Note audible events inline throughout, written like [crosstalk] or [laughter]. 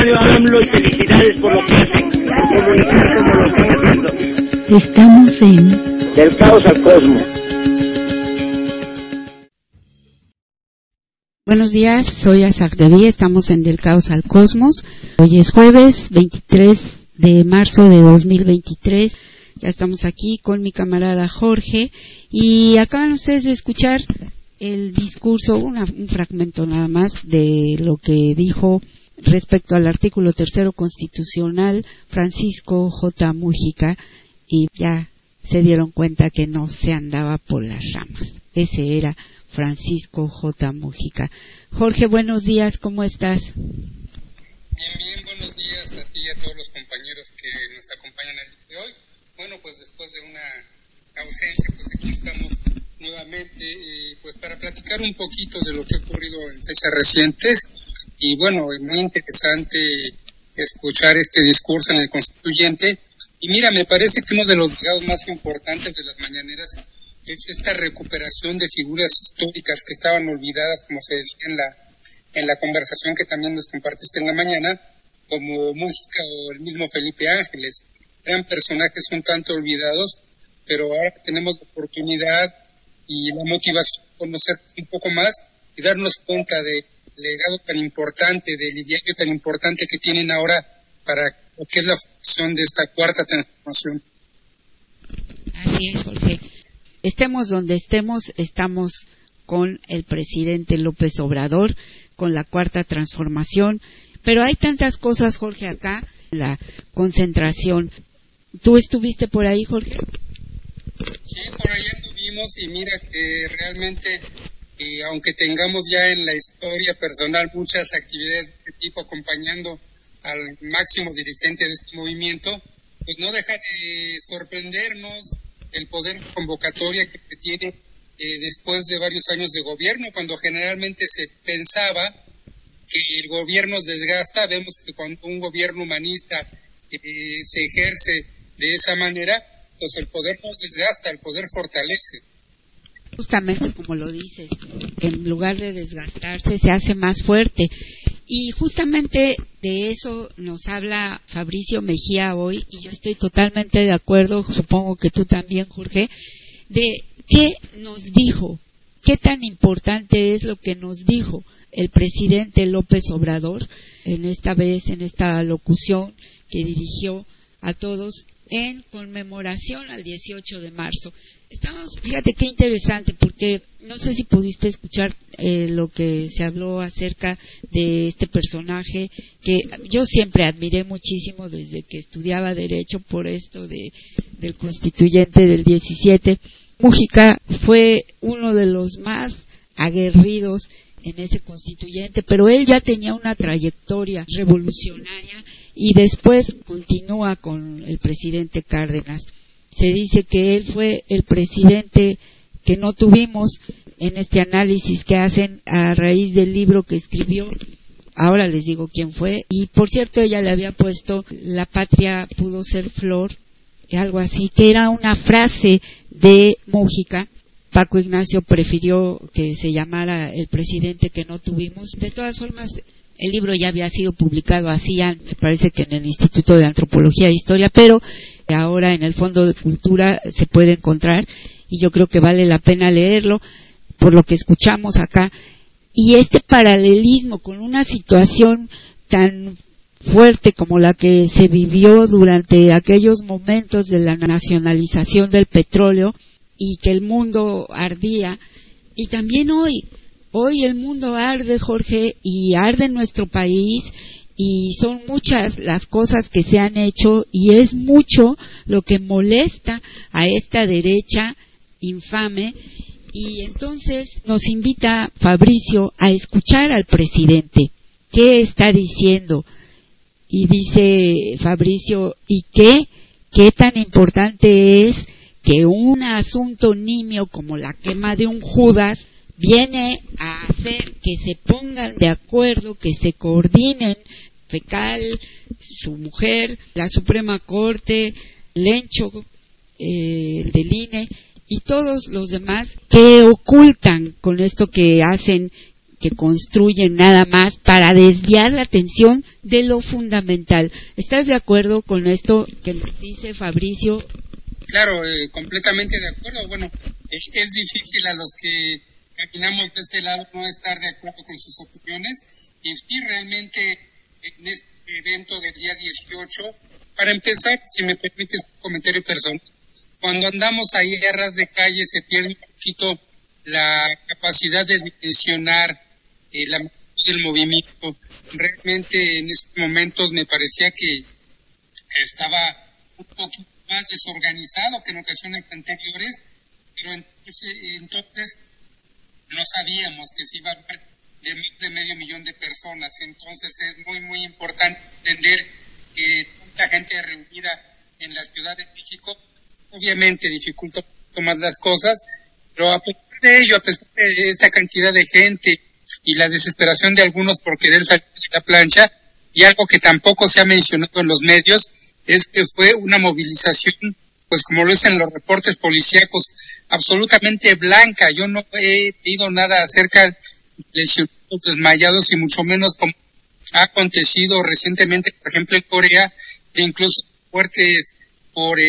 Radio AMLO y felicidades por lo que hacen, comunicar como lo están haciendo. Estamos en Del caos al cosmos. Buenos días, soy Azar Devi, estamos en Del Caos al Cosmos. Hoy es jueves 23 de marzo de 2023. Ya estamos aquí con mi camarada Jorge y acaban ustedes de escuchar el discurso, una- un fragmento nada más de lo que dijo respecto al artículo tercero constitucional Francisco J. Mújica y ya se dieron cuenta que no se andaba por las ramas. Ese era Francisco J. Mújica. Jorge, buenos días, ¿cómo estás? Bien, bien, buenos días a ti y a todos los compañeros que nos acompañan el día de hoy. Bueno, pues después de una ausencia, pues aquí estamos nuevamente, eh, pues para platicar un poquito de lo que ha ocurrido en fechas recientes. Y bueno, es muy interesante escuchar este discurso en el constituyente. Y mira, me parece que uno de los legados más importantes de las mañaneras es esta recuperación de figuras históricas que estaban olvidadas, como se decía en la, en la conversación que también nos compartiste en la mañana, como Música o el mismo Felipe Ángeles. Eran personajes un tanto olvidados, pero ahora tenemos la oportunidad y la motivación de conocer un poco más y darnos cuenta del legado tan importante, del ideario tan importante que tienen ahora para lo que es la función de esta cuarta transformación. Así es, Jorge. Estemos donde estemos, estamos con el presidente López Obrador, con la cuarta transformación, pero hay tantas cosas, Jorge, acá, la concentración. ¿Tú estuviste por ahí, Jorge? Sí, por ahí anduvimos y mira que realmente, eh, aunque tengamos ya en la historia personal muchas actividades de este tipo acompañando al máximo dirigente de este movimiento, pues no deja de sorprendernos el poder convocatoria que tiene eh, después de varios años de gobierno, cuando generalmente se pensaba que el gobierno desgasta, vemos que cuando un gobierno humanista eh, se ejerce de esa manera, pues el poder no desgasta, el poder fortalece. Justamente como lo dices, en lugar de desgastarse, se hace más fuerte. Y justamente de eso nos habla Fabricio Mejía hoy, y yo estoy totalmente de acuerdo, supongo que tú también, Jorge, de qué nos dijo, qué tan importante es lo que nos dijo el presidente López Obrador en esta vez, en esta locución que dirigió a todos en conmemoración al 18 de marzo. Estamos, fíjate qué interesante, porque no sé si pudiste escuchar eh, lo que se habló acerca de este personaje que yo siempre admiré muchísimo desde que estudiaba derecho por esto de, del constituyente del 17. Mújica fue uno de los más aguerridos en ese constituyente, pero él ya tenía una trayectoria revolucionaria y después continúa con el presidente Cárdenas. Se dice que él fue el presidente que no tuvimos en este análisis que hacen a raíz del libro que escribió. Ahora les digo quién fue. Y por cierto, ella le había puesto La patria pudo ser flor, algo así, que era una frase de Mújica. Paco Ignacio prefirió que se llamara el presidente que no tuvimos. De todas formas, el libro ya había sido publicado así, me parece que en el Instituto de Antropología e Historia, pero ahora en el Fondo de Cultura se puede encontrar y yo creo que vale la pena leerlo por lo que escuchamos acá. Y este paralelismo con una situación tan fuerte como la que se vivió durante aquellos momentos de la nacionalización del petróleo y que el mundo ardía, y también hoy, Hoy el mundo arde, Jorge, y arde nuestro país, y son muchas las cosas que se han hecho, y es mucho lo que molesta a esta derecha infame. Y entonces nos invita Fabricio a escuchar al presidente. ¿Qué está diciendo? Y dice Fabricio, ¿y qué? ¿Qué tan importante es que un asunto nimio como la quema de un Judas viene a hacer que se pongan de acuerdo, que se coordinen Fecal, su mujer, la Suprema Corte, Lencho, eh, el del INE y todos los demás que ocultan con esto que hacen que construyen nada más para desviar la atención de lo fundamental. ¿Estás de acuerdo con esto que dice Fabricio? Claro, eh, completamente de acuerdo. Bueno, es, difícil a los que caminamos de este lado no estar de acuerdo con sus opiniones y sí realmente en este evento del día 18, para empezar, si me permites un comentario personal, cuando andamos ahí a ras de calle se pierde un poquito la capacidad de dimensionar eh, la del movimiento. Realmente en estos momentos me parecía que estaba un poquito más desorganizado que en ocasiones anteriores, pero entonces, entonces no sabíamos que se iba a ver de de medio millón de personas. Entonces es muy, muy importante entender que tanta gente reunida en la Ciudad de México obviamente dificulta más las cosas, pero a pesar de ello, a pesar de esta cantidad de gente y la desesperación de algunos por querer salir de la plancha, y algo que tampoco se ha mencionado en los medios, es que fue una movilización, pues como lo es en los reportes policíacos, absolutamente blanca. Yo no he leído nada acerca de lesionados desmayados y mucho menos como ha acontecido recientemente, por ejemplo, en Corea, de incluso fuertes por eh,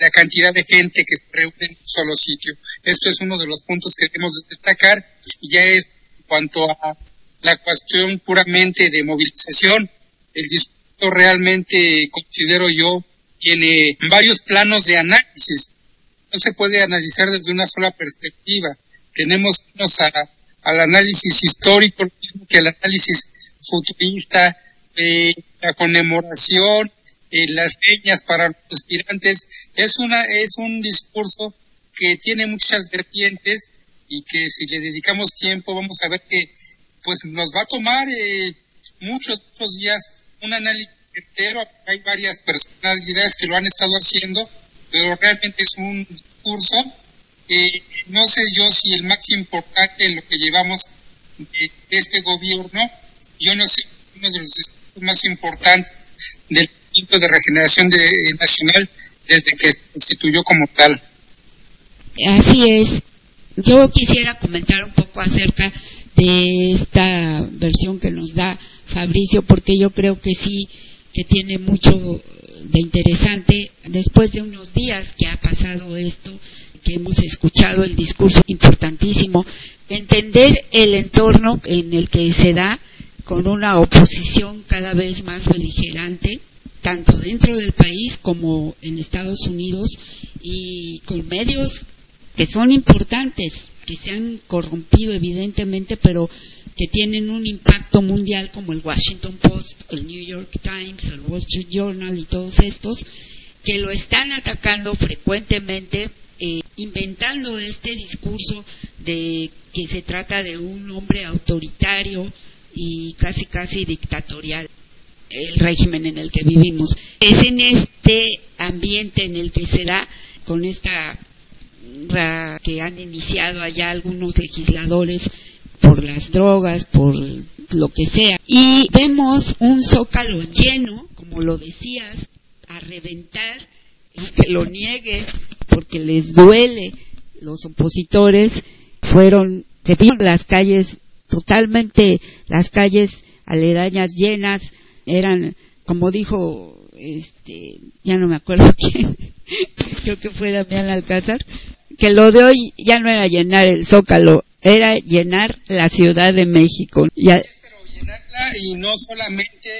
la cantidad de gente que se reúne en un solo sitio. Esto es uno de los puntos que debemos destacar y ya es en cuanto a la cuestión puramente de movilización. El discurso realmente, considero yo, tiene varios planos de análisis. No se puede analizar desde una sola perspectiva. Tenemos irnos al análisis histórico, mismo que el análisis futurista, eh, la conmemoración, eh, las señas para los aspirantes. Es, una, es un discurso que tiene muchas vertientes y que si le dedicamos tiempo vamos a ver que pues nos va a tomar eh, muchos, muchos días un análisis entero. Hay varias personalidades que lo han estado haciendo, pero realmente es un discurso. Eh, no sé yo si el más importante en lo que llevamos de, este gobierno, yo no sé, uno de los discursos más importantes del movimiento de regeneración de, nacional desde que se constituyó como tal. Así es. Yo quisiera comentar un poco acerca de esta versión que nos da Fabricio, porque yo creo que sí, que tiene mucho de interesante. Después de unos días que ha pasado esto, que hemos escuchado el discurso importantísimo, entender el entorno en el que se da con una oposición cada vez más beligerante, tanto dentro del país como en Estados Unidos, y con medios que son importantes, que se han corrompido evidentemente, pero que tienen un impacto mundial como el Washington Post, el New York Times, el Wall Street Journal y todos estos, que lo están atacando frecuentemente, eh, inventando este discurso de que se trata de un hombre autoritario y casi casi dictatorial el régimen en el que vivimos. Es en este ambiente en el que se da con esta que han iniciado allá algunos legisladores por las drogas, por lo que sea. Y vemos un zócalo lleno, como lo decías, a reventar, que lo niegues porque les duele. Los opositores fueron, se vieron las calles totalmente, las calles aledañas llenas, eran, como dijo, este, ya no me acuerdo [laughs] quién, creo que fue Damián Alcázar, que lo de hoy ya no era llenar el zócalo, era llenar la Ciudad de México. Ya... Pero llenarla y no solamente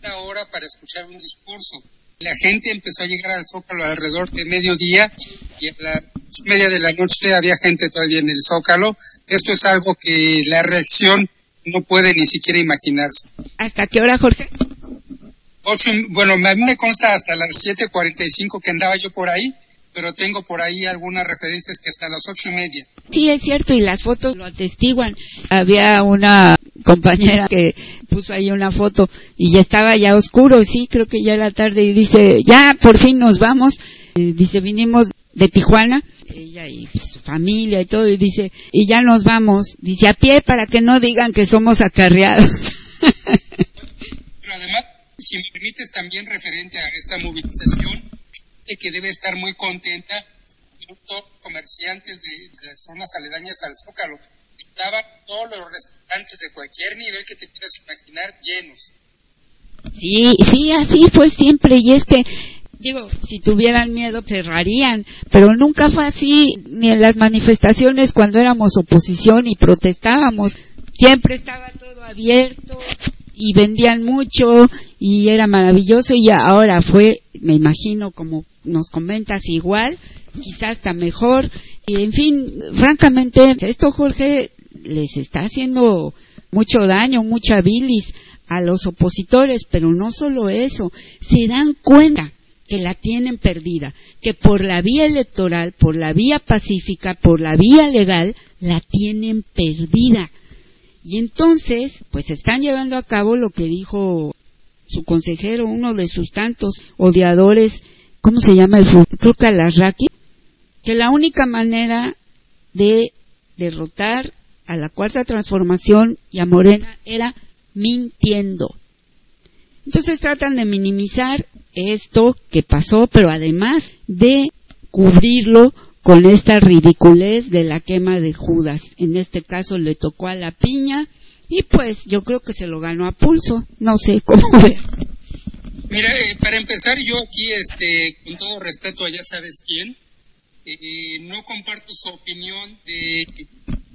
una hora para escuchar un discurso. La gente empezó a llegar al Zócalo alrededor de mediodía y a la media de la noche había gente todavía en el Zócalo. Esto es algo que la reacción no puede ni siquiera imaginarse. ¿Hasta qué hora, Jorge? Ocho, bueno, a mí me consta hasta las 7.45 que andaba yo por ahí pero tengo por ahí algunas referencias que hasta las ocho y media. Sí, es cierto, y las fotos lo atestiguan. Había una compañera que puso ahí una foto y ya estaba ya oscuro, sí, creo que ya era tarde, y dice, ya, por fin nos vamos. dice, vinimos de Tijuana, ella y su familia y todo, y dice, y ya nos vamos. Dice, a pie para que no digan que somos acarreados. [laughs] Pero además, si me permites también referente a esta movilización, que debe estar muy contenta, comerciantes de, las zonas aledañas al Zócalo. estaban todos los restaurantes de cualquier nivel que te quieras imaginar llenos. Sí, sí, así fue siempre. Y es que, digo, si tuvieran miedo cerrarían, pero nunca fue así, ni en las manifestaciones cuando éramos oposición y protestábamos. Siempre estaba todo abierto y vendían mucho y era maravilloso y ahora fue, me imagino, como nos comentas, igual, quizás hasta mejor. Y en fin, francamente, esto, Jorge, les está haciendo mucho daño, mucha bilis a los opositores, pero no solo eso, se dan cuenta que la tienen perdida, que por la vía electoral, por la vía pacífica, por la vía legal, la tienen perdida. Y entonces, pues están llevando a cabo lo que dijo su consejero, uno de sus tantos odiadores, ¿cómo se llama el Creo que que la única manera de derrotar a la cuarta transformación y a Morena era mintiendo. Entonces tratan de minimizar esto que pasó, pero además de cubrirlo con esta ridiculez de la quema de Judas. En este caso le tocó a la piña y pues yo creo que se lo ganó a pulso. No sé cómo [laughs] ver. Mira, eh, para empezar yo aquí, este, con todo respeto a ya sabes quién, eh, no comparto su opinión de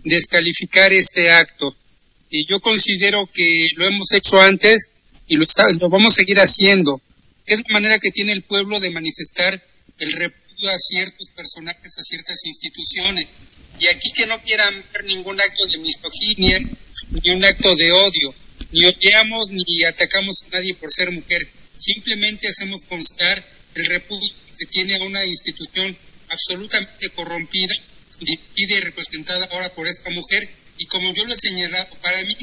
descalificar este acto. Y yo considero que lo hemos hecho antes y lo, lo vamos a seguir haciendo. Es la manera que tiene el pueblo de manifestar el repudio a ciertos personajes, a ciertas instituciones. Y aquí que no quieran ver ningún acto de misoginia, ni un acto de odio, ni odiamos ni atacamos a nadie por ser mujer. Simplemente hacemos constar el repudio que se tiene a una institución absolutamente corrompida dividida y representada ahora por esta mujer. Y como yo lo he señalado, para mí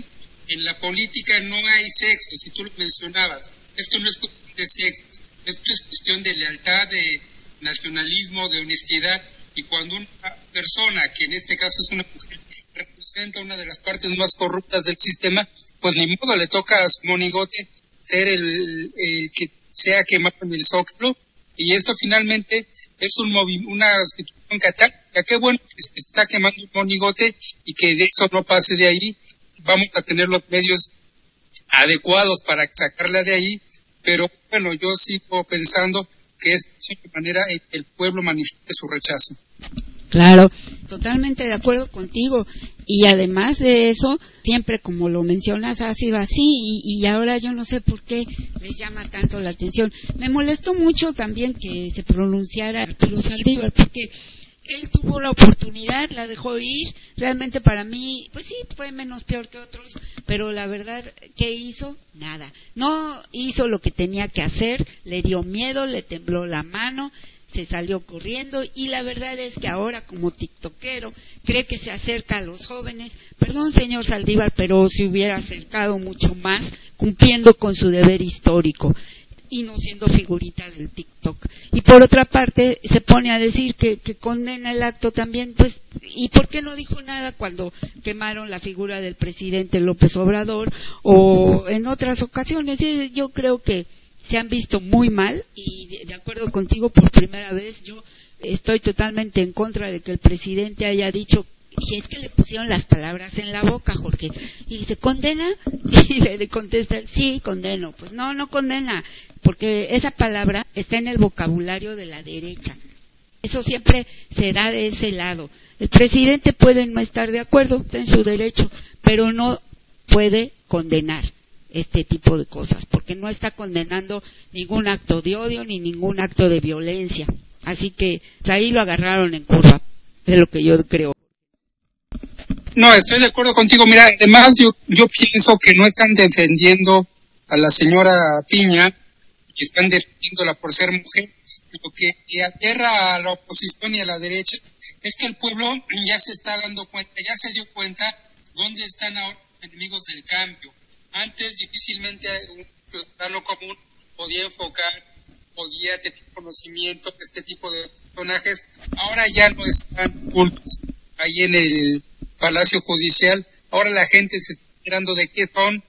en la política no hay sexo, si tú lo mencionabas. Esto no es cuestión de sexo, esto es cuestión de lealtad, de nacionalismo, de honestidad. Y cuando una persona, que en este caso es una mujer, representa una de las partes más corruptas del sistema, pues ni modo le toca a su monigote ser el, el que sea quemado en el zócalo. Y esto finalmente es un una situación catálica. Qué bueno que se está quemando un monigote y que de eso no pase de ahí. Vamos a tener los medios adecuados para sacarla de ahí, pero bueno, yo sigo pensando que es de manera el pueblo manifieste su rechazo. Claro, totalmente de acuerdo contigo. Y además de eso, siempre como lo mencionas, ha sido así y, ahora yo no sé por qué les llama tanto la atención. Me molestó mucho también que se pronunciara Arturo Saldívar, porque él tuvo la oportunidad, la dejó ir. Realmente para mí, pues sí, fue menos peor que otros, pero la verdad, ¿qué hizo? Nada. No hizo lo que tenía que hacer, le dio miedo, le tembló la mano, se salió corriendo y la verdad es que ahora como tiktokero cree que se acerca a los jóvenes. Perdón, señor Saldívar, pero se hubiera acercado mucho más cumpliendo con su deber histórico y no siendo figurita del TikTok. Y por otra parte, se pone a decir que, que, condena el acto también, pues, ¿y por qué no dijo nada cuando quemaron la figura del presidente López Obrador o en otras ocasiones? Yo creo que se han visto muy mal y de acuerdo contigo por primera vez yo estoy totalmente en contra de que el presidente haya dicho y es que le pusieron las palabras en la boca, Jorge. Y se condena [laughs] y le, contesta, sí, condeno. Pues no, no condena, porque esa palabra está en el vocabulario de la derecha. Eso siempre se da de ese lado. El presidente puede no estar de acuerdo, está en su derecho, pero no puede condenar este tipo de cosas, porque no está condenando ningún acto de odio ni ningún acto de violencia. Así que pues, ahí lo agarraron en curva, de lo que yo creo. No, estoy de acuerdo contigo. Mira, además yo, yo pienso que no están defendiendo a la señora Piña y están defendiéndola por ser mujer. Lo que aterra a la oposición y a la derecha es que el pueblo ya se está dando cuenta, ya se dio cuenta dónde están ahora los enemigos del cambio antes difícilmente un ciudadano común podía enfocar, podía tener conocimiento de este tipo de personajes. Ahora ya no están ocultos ahí en el Palacio Judicial. Ahora la gente se está enterando de qué son,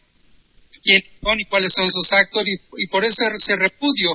quiénes y cuáles son sus actos y, por eso se repudio.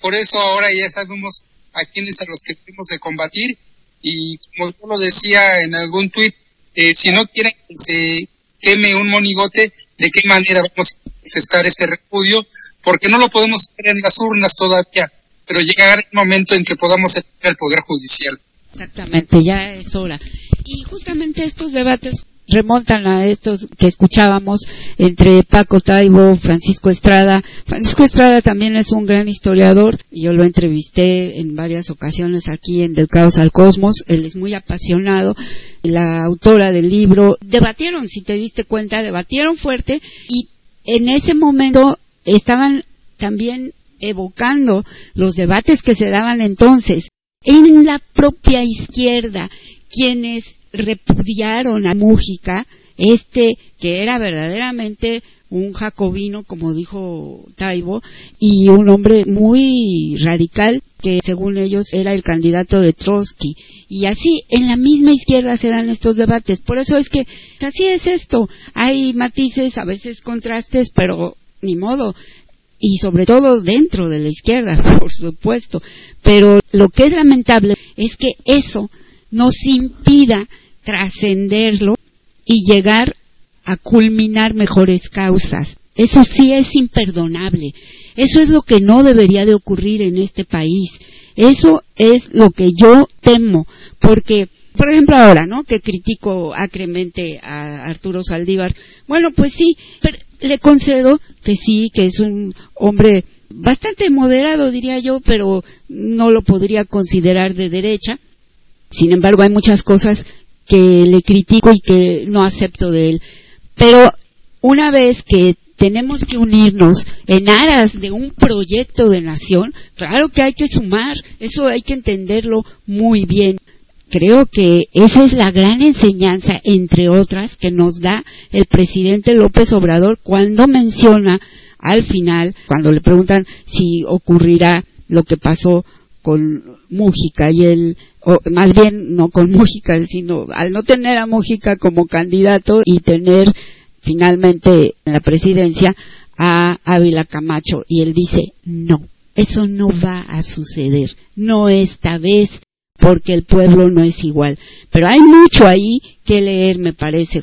por eso ahora ya sabemos a quiénes a los que tenemos de combatir y como yo lo decía en algún tuit, eh, si no quieren que se queme un monigote, ¿de qué manera vamos a manifestar este repudio? Porque no lo podemos hacer en las urnas todavía, pero llegará el momento en que podamos el Poder Judicial. Exactamente, ya es hora. Y justamente estos debates remontan a estos que escuchábamos entre Paco Taibo, Francisco Estrada. Francisco Estrada también es un gran historiador, yo lo entrevisté en varias ocasiones aquí en Del Caos al Cosmos, él es muy apasionado, la autora del libro, debatieron, si te diste cuenta, debatieron fuerte y en ese momento estaban también evocando los debates que se daban entonces. En la propia izquierda, quienes repudiaron a Mújica, este que era verdaderamente un jacobino, como dijo Taibo, y un hombre muy radical que según ellos era el candidato de Trotsky. Y así, en la misma izquierda se dan estos debates. Por eso es que así es esto. Hay matices, a veces contrastes, pero ni modo. Y sobre todo dentro de la izquierda, [laughs] por supuesto. Pero lo que es lamentable es que eso nos impida trascenderlo y llegar a culminar mejores causas. Eso sí es imperdonable. Eso es lo que no debería de ocurrir en este país. Eso es lo que yo temo, porque por ejemplo ahora, ¿no? Que critico acremente a Arturo Saldívar. Bueno, pues sí, le concedo que sí, que es un hombre bastante moderado, diría yo, pero no lo podría considerar de derecha. Sin embargo, hay muchas cosas que le critico y que no acepto de él. Pero una vez que tenemos que unirnos en aras de un proyecto de nación, claro que hay que sumar, eso hay que entenderlo muy bien. Creo que esa es la gran enseñanza, entre otras, que nos da el presidente López Obrador cuando menciona al final, cuando le preguntan si ocurrirá lo que pasó con Mújica y él, o más bien no con [laughs] Mújica, sino al no tener a Mújica como candidato y tener finalmente en la presidencia a Ávila Camacho y él dice no, eso no va a suceder, no esta vez porque el pueblo no es igual. Pero hay mucho ahí que leer, me parece.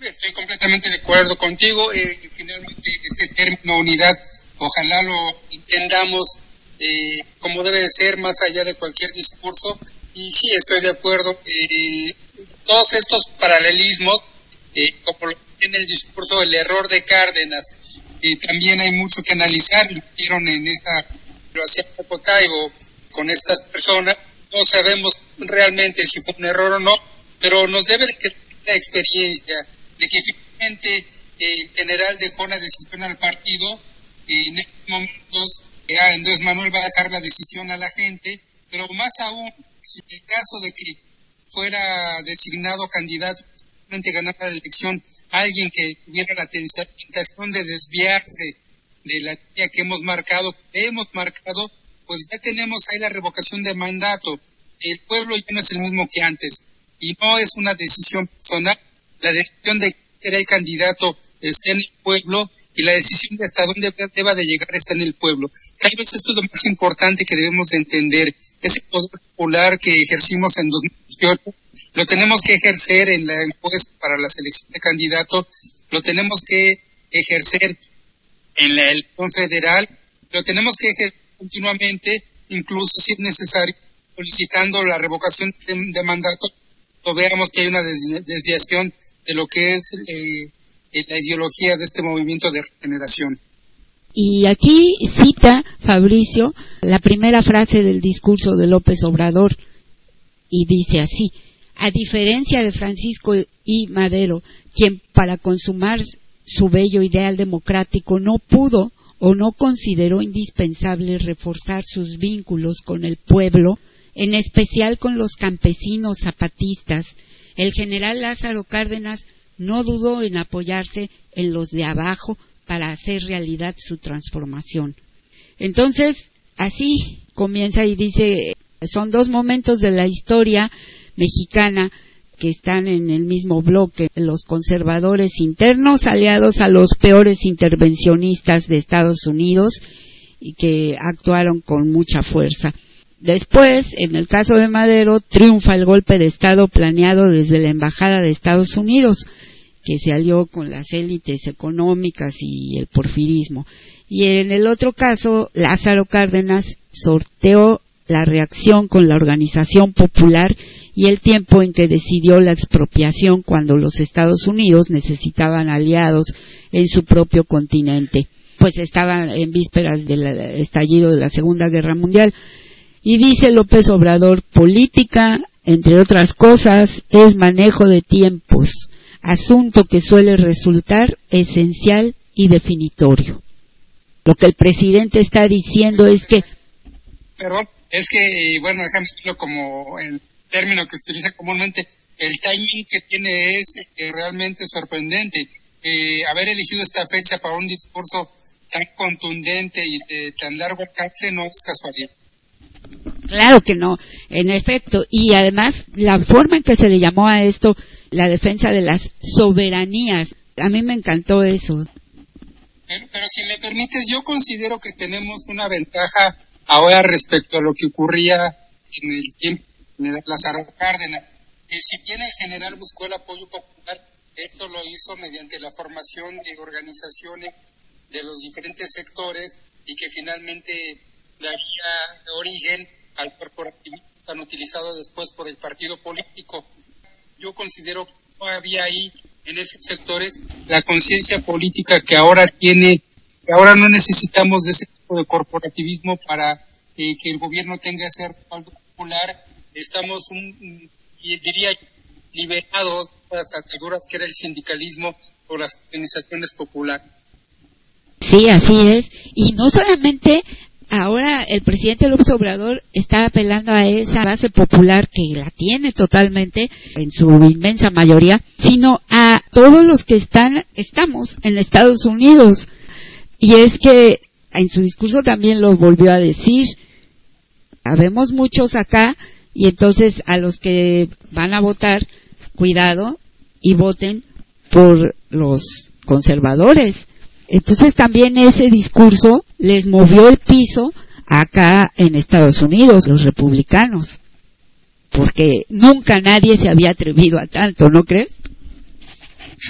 Estoy completamente de acuerdo contigo. Eh, finalmente, este término unidad, ojalá lo entendamos eh, como debe de ser más allá de cualquier discurso. Y sí, estoy de acuerdo. Eh, todos estos paralelismos, eh, como tiene el discurso el error de Cárdenas, también hay mucho que analizar. Lo vieron en esta, lo hacía Taibo con estas personas. No sabemos realmente si fue un error o no, pero nos debe de la experiencia de que finalmente el general dejó la decisión al partido en estos momentos entonces Manuel va a dejar la decisión a la gente, pero más aún, si en el caso de que fuera designado candidato, ganar la elección alguien que tuviera la tentación de desviarse de la línea que hemos marcado, que hemos marcado, pues ya tenemos ahí la revocación de mandato. El pueblo ya no es el mismo que antes y no es una decisión personal. La decisión de que el candidato está en el pueblo y la decisión de hasta dónde deba de llegar está en el pueblo. Tal vez esto es lo más importante que debemos de entender. Ese poder popular que ejercimos en 2018 lo tenemos que ejercer en la encuesta para la selección de candidato, lo tenemos que ejercer en la elección federal, lo tenemos que ejercer continuamente, incluso si es necesario, solicitando la revocación de, mandato, o veamos que hay una desviación de lo que es eh, la ideología de este movimiento de regeneración. Y aquí cita Fabricio la primera frase del discurso de López Obrador y dice así, a diferencia de Francisco y Madero, quien para consumar su bello ideal democrático no pudo o no consideró indispensable reforzar sus vínculos con el pueblo, en especial con los campesinos zapatistas, el general Lázaro Cárdenas no dudó en apoyarse en los de abajo para hacer realidad su transformación. Entonces, así comienza y dice, son dos momentos de la historia mexicana que están en el mismo bloque, los conservadores internos aliados a los peores intervencionistas de Estados Unidos y que actuaron con mucha fuerza. Después, en el caso de Madero, triunfa el golpe de Estado planeado desde la Embajada de Estados Unidos, que se alió con las élites económicas y el porfirismo. Y en el otro caso, Lázaro Cárdenas sorteó la reacción con la organización popular y el tiempo en que decidió la expropiación cuando los Estados Unidos necesitaban aliados en su propio continente, pues estaban en vísperas del estallido de la Segunda Guerra Mundial. Y dice López Obrador, política, entre otras cosas, es manejo de tiempos, asunto que suele resultar esencial y definitorio. Lo que el presidente está diciendo es que... Pero es que, bueno, déjame como el término que se utiliza comúnmente, el timing que tiene es eh, realmente sorprendente. Eh, haber elegido esta fecha para un discurso tan contundente y de tan largo alcance no es casualidad. Claro que no, en efecto. Y además, la forma en que se le llamó a esto la defensa de las soberanías, a mí me encantó eso. Pero, si me permites, yo considero que tenemos una ventaja ahora respecto a lo que ocurría en el tiempo de Lázaro Cárdenas. Que si bien el general buscó el apoyo popular, esto lo hizo mediante la formación de organizaciones de los diferentes sectores y que finalmente daría origen al corporativismo tan utilizado después por el partido político. Yo considero que no había ahí en esos sectores la conciencia política que ahora tiene, que ahora no necesitamos de ese tipo de corporativismo para eh, que el gobierno tenga ese respaldo popular. Estamos, un, diría, liberados de las ataduras que era el sindicalismo o las organizaciones populares. Sí, así es. Y no solamente ahora el presidente López Obrador está apelando a esa base popular que la tiene totalmente en su inmensa mayoría, sino a todos los que están, estamos en Estados Unidos. Y es que en su discurso también lo volvió a decir. Habemos muchos acá y entonces a los que van a votar, cuidado y voten por los conservadores entonces también ese discurso les movió el piso acá en Estados Unidos, los republicanos, porque nunca nadie se había atrevido a tanto, ¿no crees?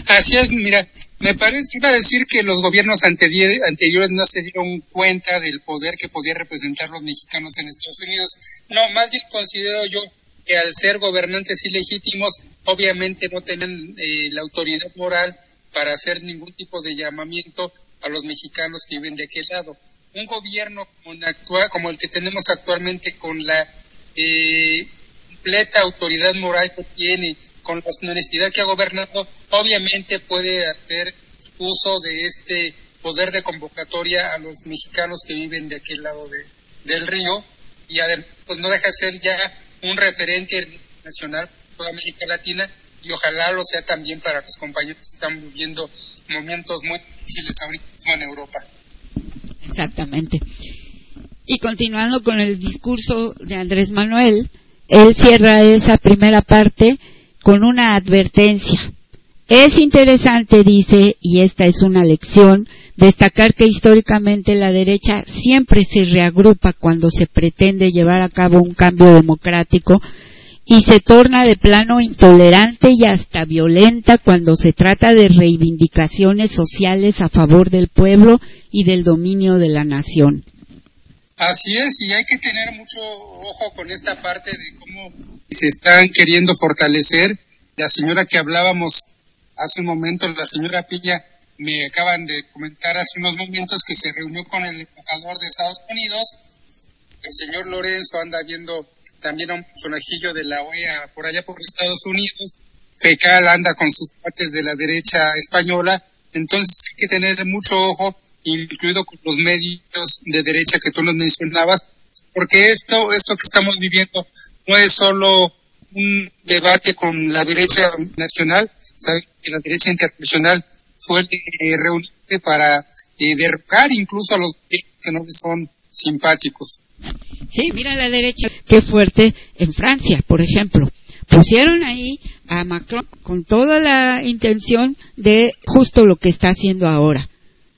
Así es, mira, me parece, iba a decir que los gobiernos anteriores no se dieron cuenta del poder que podía representar los mexicanos en Estados Unidos. No, más bien considero yo que al ser gobernantes ilegítimos, obviamente no tienen eh, la autoridad moral para hacer ningún tipo de llamamiento a los mexicanos que viven de aquel lado. Un gobierno como, el que tenemos actualmente, con la eh, completa autoridad moral que tiene, con la honestidad que ha gobernado, obviamente puede hacer uso de este poder de convocatoria a los mexicanos que viven de aquel lado del río y además pues no deja de ser ya un referente nacional para toda América Latina y ojalá lo sea también para los compañeros que están viviendo momentos muy difíciles ahorita en Europa. Exactamente. Y continuando con el discurso de Andrés Manuel, él cierra esa primera parte con una advertencia. Es interesante, dice, y esta es una lección, destacar que históricamente la derecha siempre se reagrupa cuando se pretende llevar a cabo un cambio democrático y se torna de plano intolerante y hasta violenta cuando se trata de reivindicaciones sociales a favor del pueblo y del dominio de la nación. Así es, y hay que tener mucho ojo con esta parte de cómo se están queriendo fortalecer. La señora que hablábamos hace un momento, la señora Piña, me acaban de comentar hace unos momentos que se reunió con el embajador de Estados Unidos. El señor Lorenzo anda viendo también a un personajillo de la OEA por allá por Estados Unidos. Fecal anda con sus partes de la derecha española. Entonces hay que tener mucho ojo, incluido con los medios de derecha que tú nos mencionabas, porque esto, esto que estamos viviendo no es solo un debate con la derecha nacional, saben que la derecha internacional suele eh, reunirse para eh, derrocar incluso a los que no son simpáticos. Sí, mira la derecha, qué fuerte en Francia, por ejemplo. Pusieron ahí a Macron con toda la intención de justo lo que está haciendo ahora,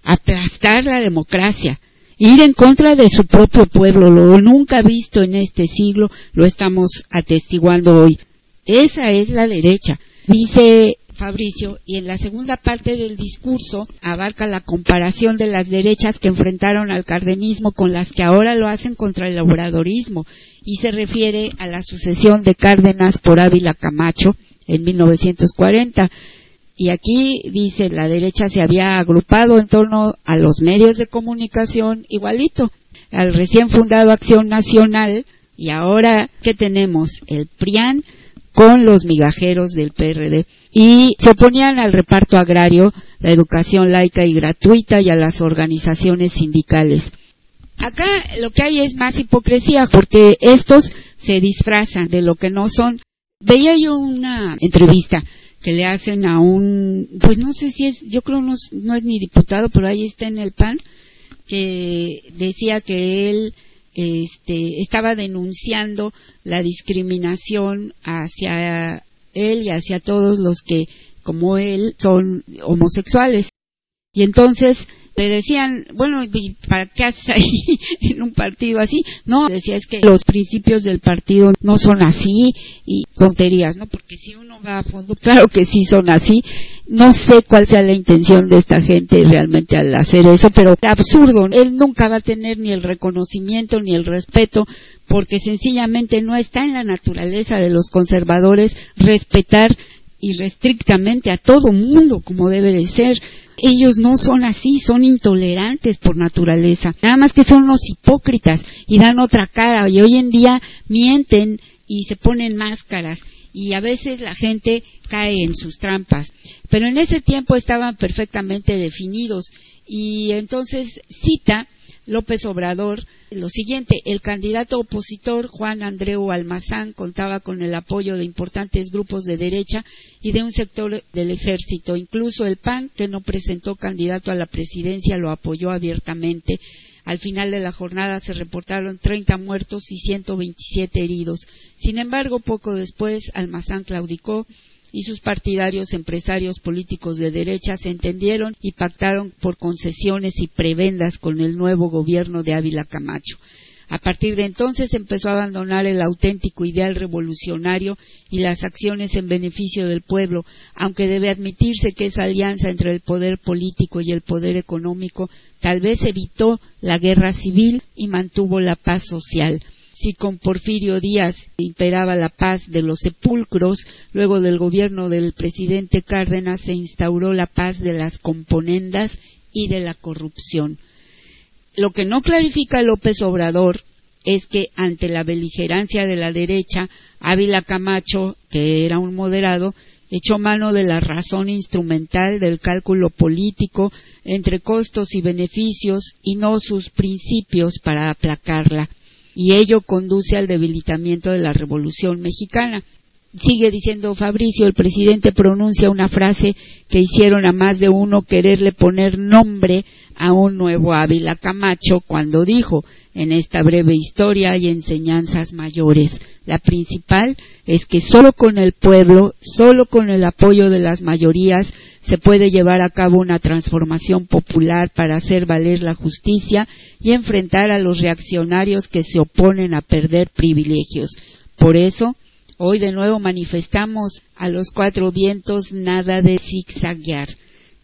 aplastar la democracia. ir en contra de su propio pueblo, lo nunca visto en este siglo, lo estamos atestiguando hoy. Esa es la derecha. Dice Fabricio, y en la segunda parte del discurso abarca la comparación de las derechas que enfrentaron al cardenismo con las que ahora lo hacen contra el obradorismo, y se refiere a la sucesión de Cárdenas por Ávila Camacho en 1940. Y aquí dice, la derecha se había agrupado en torno a los medios de comunicación igualito, al recién fundado Acción Nacional, y ahora, ¿qué tenemos? El PRIAN con los migajeros del PRD y se oponían al reparto agrario, la educación laica y gratuita y a las organizaciones sindicales. Acá lo que hay es más hipocresía porque estos se disfrazan de lo que no son. Veía yo una entrevista que le hacen a un, pues no sé si es, yo creo no, no es ni diputado, pero ahí está en el PAN, que decía que él este, estaba denunciando la discriminación hacia él y hacia todos los que, como él, son homosexuales. Y entonces le decían, bueno, ¿para qué haces ahí [laughs] en un partido así? No, decía es que los principios del partido no son así y tonterías, ¿no? Porque si uno va a fondo, [laughs] claro que sí son así. No sé cuál sea la intención de esta gente realmente al hacer eso, pero absurdo. Él nunca va a tener ni el reconocimiento ni el respeto porque sencillamente no está en la naturaleza de los conservadores respetar irrestrictamente a todo mundo como debe de ser ellos no son así, son intolerantes por naturaleza. Nada más que son los hipócritas y dan otra cara y hoy en día mienten y se ponen máscaras y a veces la gente cae en sus trampas. Pero en ese tiempo estaban perfectamente definidos y entonces cita López Obrador lo siguiente, el candidato opositor Juan Andreu Almazán contaba con el apoyo de importantes grupos de derecha y de un sector del ejército. Incluso el PAN, que no presentó candidato a la presidencia, lo apoyó abiertamente. Al final de la jornada se reportaron 30 muertos y 127 heridos. Sin embargo, poco después, Almazán claudicó y sus partidarios empresarios políticos de derecha se entendieron y pactaron por concesiones y prebendas con el nuevo gobierno de Ávila Camacho. A partir de entonces empezó a abandonar el auténtico ideal revolucionario y las acciones en beneficio del pueblo, aunque debe admitirse que esa alianza entre el poder político y el poder económico tal vez evitó la guerra civil y mantuvo la paz social si con Porfirio Díaz imperaba la paz de los sepulcros, luego del gobierno del presidente Cárdenas se instauró la paz de las componendas y de la corrupción. Lo que no clarifica López Obrador es que ante la beligerancia de la derecha, Ávila Camacho, que era un moderado, echó mano de la razón instrumental del cálculo político entre costos y beneficios y no sus principios para aplacarla y ello conduce al debilitamiento de la Revolución Mexicana. Sigue diciendo Fabricio, el presidente pronuncia una frase que hicieron a más de uno quererle poner nombre a un nuevo Ávila Camacho cuando dijo, en esta breve historia hay enseñanzas mayores. La principal es que solo con el pueblo, solo con el apoyo de las mayorías, se puede llevar a cabo una transformación popular para hacer valer la justicia y enfrentar a los reaccionarios que se oponen a perder privilegios. Por eso, hoy de nuevo manifestamos a los cuatro vientos nada de zigzaguear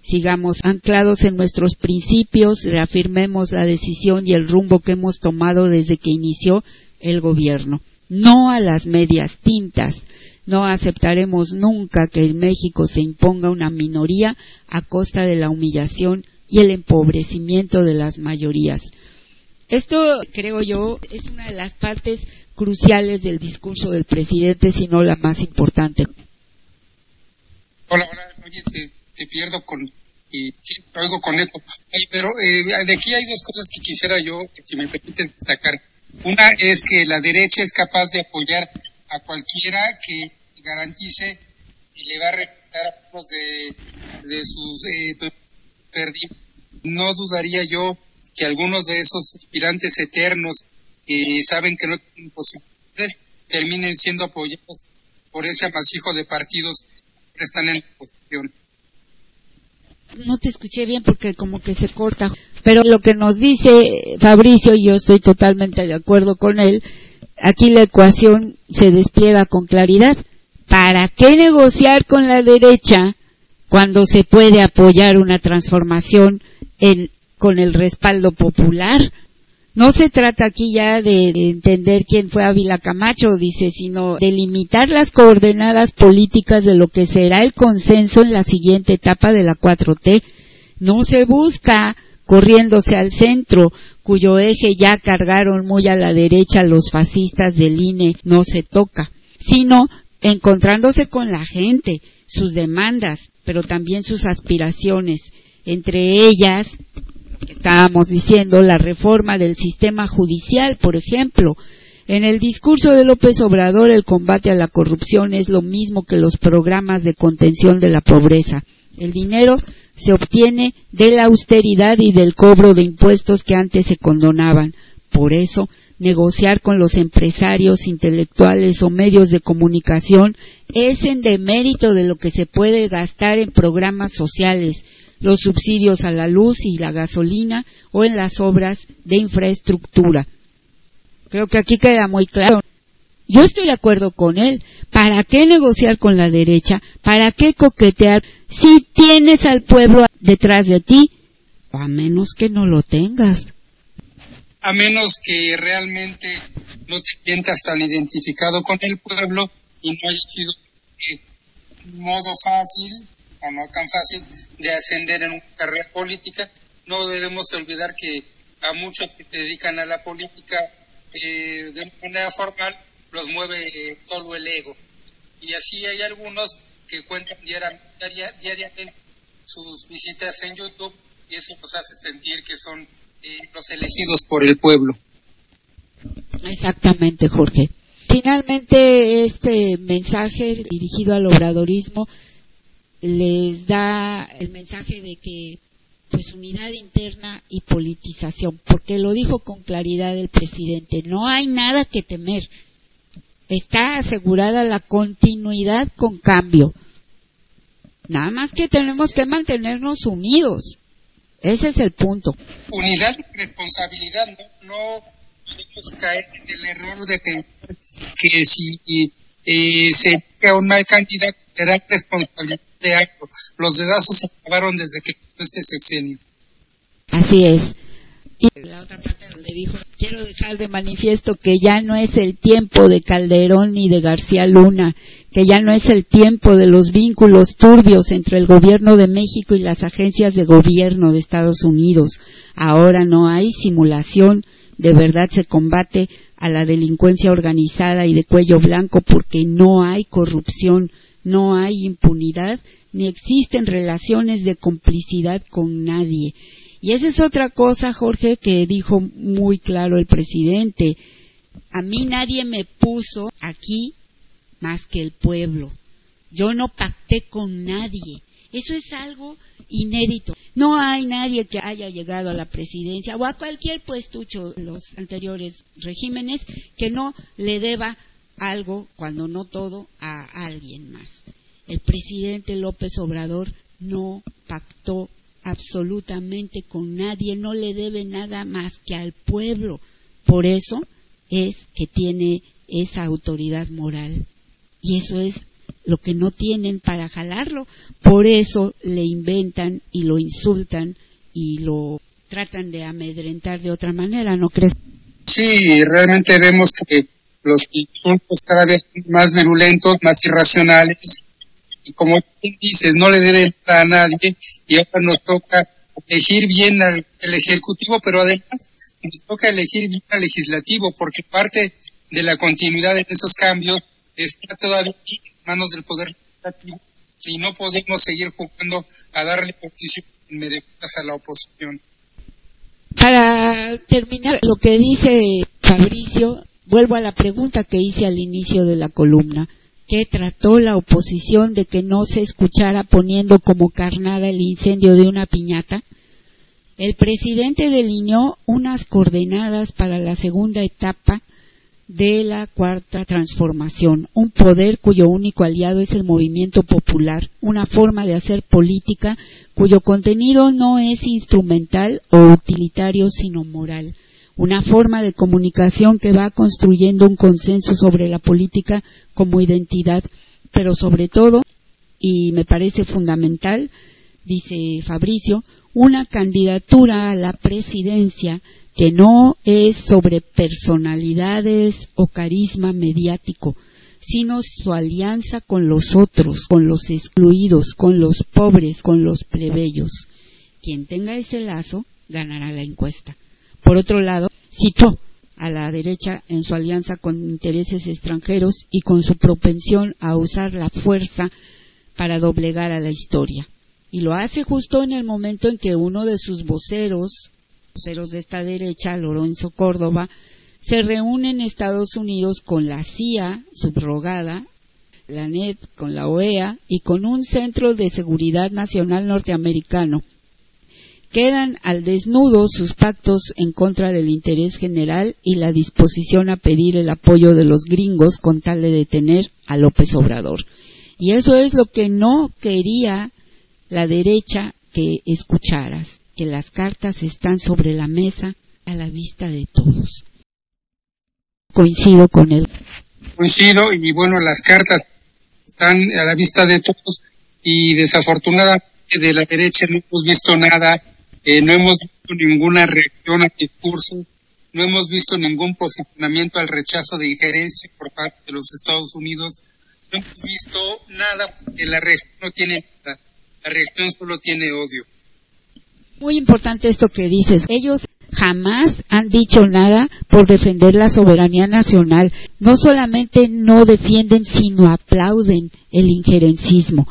sigamos anclados en nuestros principios, reafirmemos la decisión y el rumbo que hemos tomado desde que inició el gobierno. No a las medias tintas. No aceptaremos nunca que en México se imponga una minoría a costa de la humillación y el empobrecimiento de las mayorías. Esto, creo yo, es una de las partes cruciales del discurso del presidente, si no la más importante. Hola, hola, oye, te pierdo con y sí, oigo con eco. Pero eh, de aquí hay dos cosas que quisiera yo, si me permiten destacar. Una es que la derecha es capaz de apoyar a cualquiera que garantice y le va a respetar a de, de sus eh, perdidos. No dudaría yo que algunos de esos aspirantes eternos que saben que no tienen posibilidades terminen siendo apoyados por ese amasijo de partidos que están en la oposición. No te escuché bien porque como que se corta. Pero lo que nos dice Fabricio, y yo estoy totalmente de acuerdo con él, aquí la ecuación se despliega con claridad. ¿Para qué negociar con la derecha cuando se puede apoyar una transformación en, con el respaldo popular? No se trata aquí ya de, entender quién fue Ávila Camacho, dice, sino de limitar las coordenadas políticas de lo que será el consenso en la siguiente etapa de la 4T. No se busca corriéndose al centro, cuyo eje ya cargaron muy a la derecha los fascistas del INE, no se toca, sino encontrándose con la gente, sus demandas, pero también sus aspiraciones, entre ellas estábamos diciendo, la reforma del sistema judicial, por ejemplo. En el discurso de López Obrador, el combate a la corrupción es lo mismo que los programas de contención de la pobreza. El dinero se obtiene de la austeridad y del cobro de impuestos que antes se condonaban. Por eso, negociar con los empresarios, intelectuales o medios de comunicación es en demérito de lo que se puede gastar en programas sociales, los subsidios a la luz y la gasolina o en las obras de infraestructura. Creo que aquí queda muy claro. Yo estoy de acuerdo con él. ¿Para qué negociar con la derecha? ¿Para qué coquetear si tienes al pueblo detrás de ti? A menos que no lo tengas. A menos que realmente no te sientas tan identificado con el pueblo y no haya sido un modo fácil o no tan fácil de ascender en una carrera política. No debemos olvidar que a muchos que se dedican a la política eh, de manera formal los mueve eh, el ego. Y así hay algunos que cuentan diariamente sus visitas en YouTube y eso nos hace sentir que son eh, los elegidos por el pueblo. Exactamente, Jorge. Finalmente, este mensaje dirigido al obradorismo les da el mensaje de que pues unidad interna y politización, porque lo dijo con claridad el presidente, no hay nada que temer, está asegurada la continuidad con cambio, nada más que tenemos que mantenernos unidos, ese es el punto. Unidad y responsabilidad, no, podemos caer en el error de que, que si eh, se a un mal candidato será responsabilidad algo. Los dedazos se acabaron desde que este sexenio. Así es. Y la otra parte donde dijo, quiero dejar de manifiesto que ya no es el tiempo de Calderón ni de García Luna, que ya no es el tiempo de los vínculos turbios entre el gobierno de México y las agencias de gobierno de Estados Unidos. Ahora no hay simulación, de verdad se combate a la delincuencia organizada y de cuello blanco porque no hay corrupción, no hay impunidad ni existen relaciones de complicidad con nadie. Y esa es otra cosa, Jorge, que dijo muy claro el presidente. A mí nadie me puso aquí más que el pueblo. Yo no pacté con nadie. Eso es algo inédito. No hay nadie que haya llegado a la presidencia o a cualquier puestucho de los anteriores regímenes que no le deba algo, cuando no todo, a alguien más. El presidente López Obrador no pactó absolutamente con nadie, no le debe nada más que al pueblo. Por eso es que tiene esa autoridad moral. Y eso es lo que no tienen para jalarlo. Por eso le inventan y lo insultan y lo tratan de amedrentar de otra manera, ¿no crees? Sí, realmente vemos que los insultos cada vez más virulentos, más irracionales, y como dices, no le deben a nadie, y ahora nos toca elegir bien al Ejecutivo, pero además nos toca elegir bien al Legislativo, porque parte de la continuidad de esos cambios está todavía en manos del Poder Legislativo y no podemos seguir jugando a darle posición inmediatas a la oposición. Para terminar, lo que dice Fabricio Vuelvo a la pregunta que hice al inicio de la columna. ¿Qué trató la oposición de que no se escuchara poniendo como carnada el incendio de una piñata? El presidente delineó unas coordenadas para la segunda etapa de la cuarta transformación, un poder cuyo único aliado es el movimiento popular, una forma de hacer política cuyo contenido no es instrumental o utilitario, sino moral, una forma de comunicación que va construyendo un consenso sobre la política como identidad, pero sobre todo, y me parece fundamental, dice Fabricio, una candidatura a la presidencia que no es sobre personalidades o carisma mediático, sino su alianza con los otros, con los excluidos, con los pobres, con los plebeyos. Quien tenga ese lazo ganará la encuesta. Por otro lado, citó a la derecha en su alianza con intereses extranjeros y con su propensión a usar la fuerza para doblegar a la historia. Y lo hace justo en el momento en que uno de sus voceros, voceros de esta derecha, Lorenzo Córdoba, se reúne en Estados Unidos con la CIA subrogada, la NET, con la OEA y con un Centro de Seguridad Nacional norteamericano. Quedan al desnudo sus pactos en contra del interés general y la disposición a pedir el apoyo de los gringos con tal de detener a López Obrador. Y eso es lo que no quería la derecha que escucharas, que las cartas están sobre la mesa a la vista de todos. Coincido con él. Coincido y bueno, las cartas están a la vista de todos y desafortunadamente de la derecha no hemos visto nada, eh, no hemos visto ninguna reacción al discurso, no hemos visto ningún posicionamiento al rechazo de injerencia por parte de los Estados Unidos, no hemos visto nada porque la reacción no tiene nada la reacción solo tiene odio. Muy importante esto que dices. Ellos jamás han dicho nada por defender la soberanía nacional. No solamente no defienden, sino aplauden el injerencismo.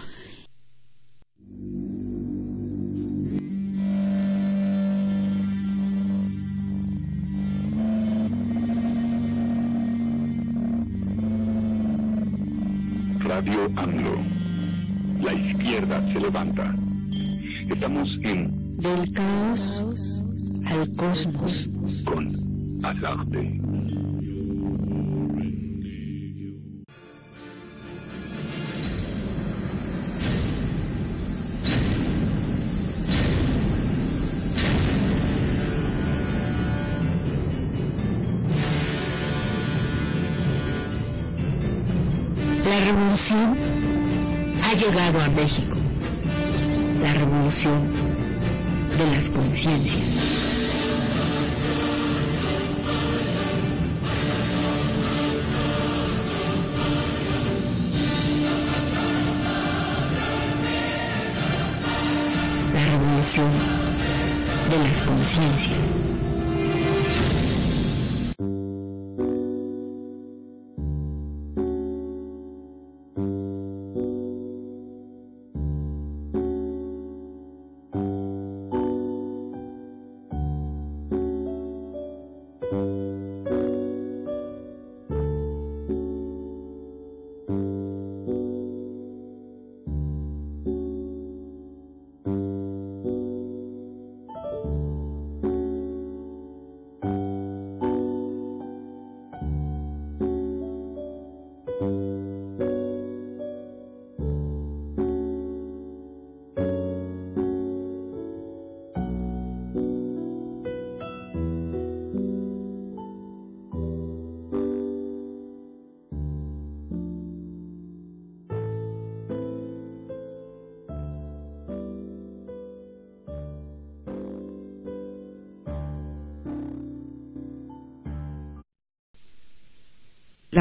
Radio AMLO la izquierda se levanta. Estamos en Del caos al cosmos con Alarde. La revolución ha llegado a México la revolución de las conciencias. La revolución de las conciencias.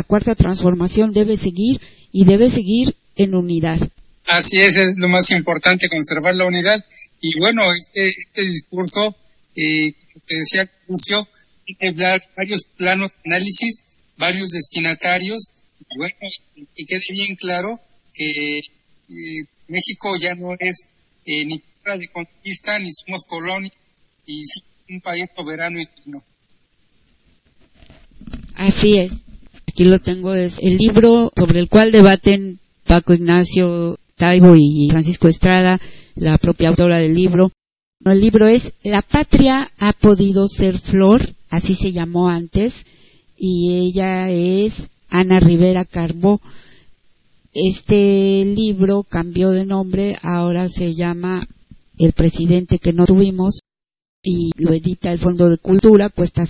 Cuarta transformación debe seguir y debe seguir en unidad. Así es, es lo más importante, conservar la unidad. Y bueno, este, este discurso, eh, que decía tiene varios planos de análisis, varios destinatarios, y bueno, que quede bien claro que eh, México ya no es eh, ni tierra de conquista, ni somos colonia, y somos un país soberano y digno. Así es aquí lo tengo, es el libro sobre el cual debaten Paco Ignacio Taibo y Francisco Estrada, la propia autora del libro. El libro es La patria ha podido ser flor, así se llamó antes, y ella es Ana Rivera Carbó. Este libro cambió de nombre, ahora se llama El presidente que no tuvimos y lo edita el Fondo de Cultura, cuesta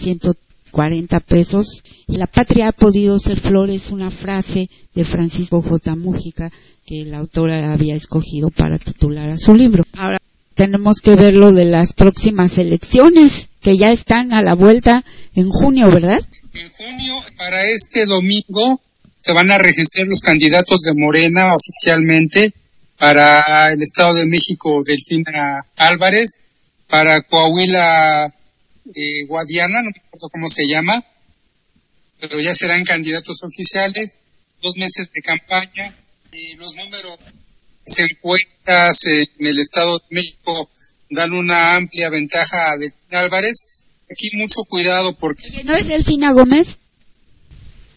140 pesos. La patria ha podido ser flores, una frase de Francisco J. Mújica que la autora había escogido para titular a su libro. Ahora tenemos que ver lo de las próximas elecciones que ya están a la vuelta en junio, ¿verdad? En junio, para este domingo, se van a registrar los candidatos de Morena oficialmente para el Estado de México, Delfina Álvarez, para Coahuila eh, Guadiana, no me acuerdo cómo se llama, pero ya serán candidatos oficiales, dos meses de campaña, y los números se encuentras en el Estado de México dan una amplia ventaja a Delfina Álvarez. Aquí mucho cuidado porque... ¿No es Delfina Gómez?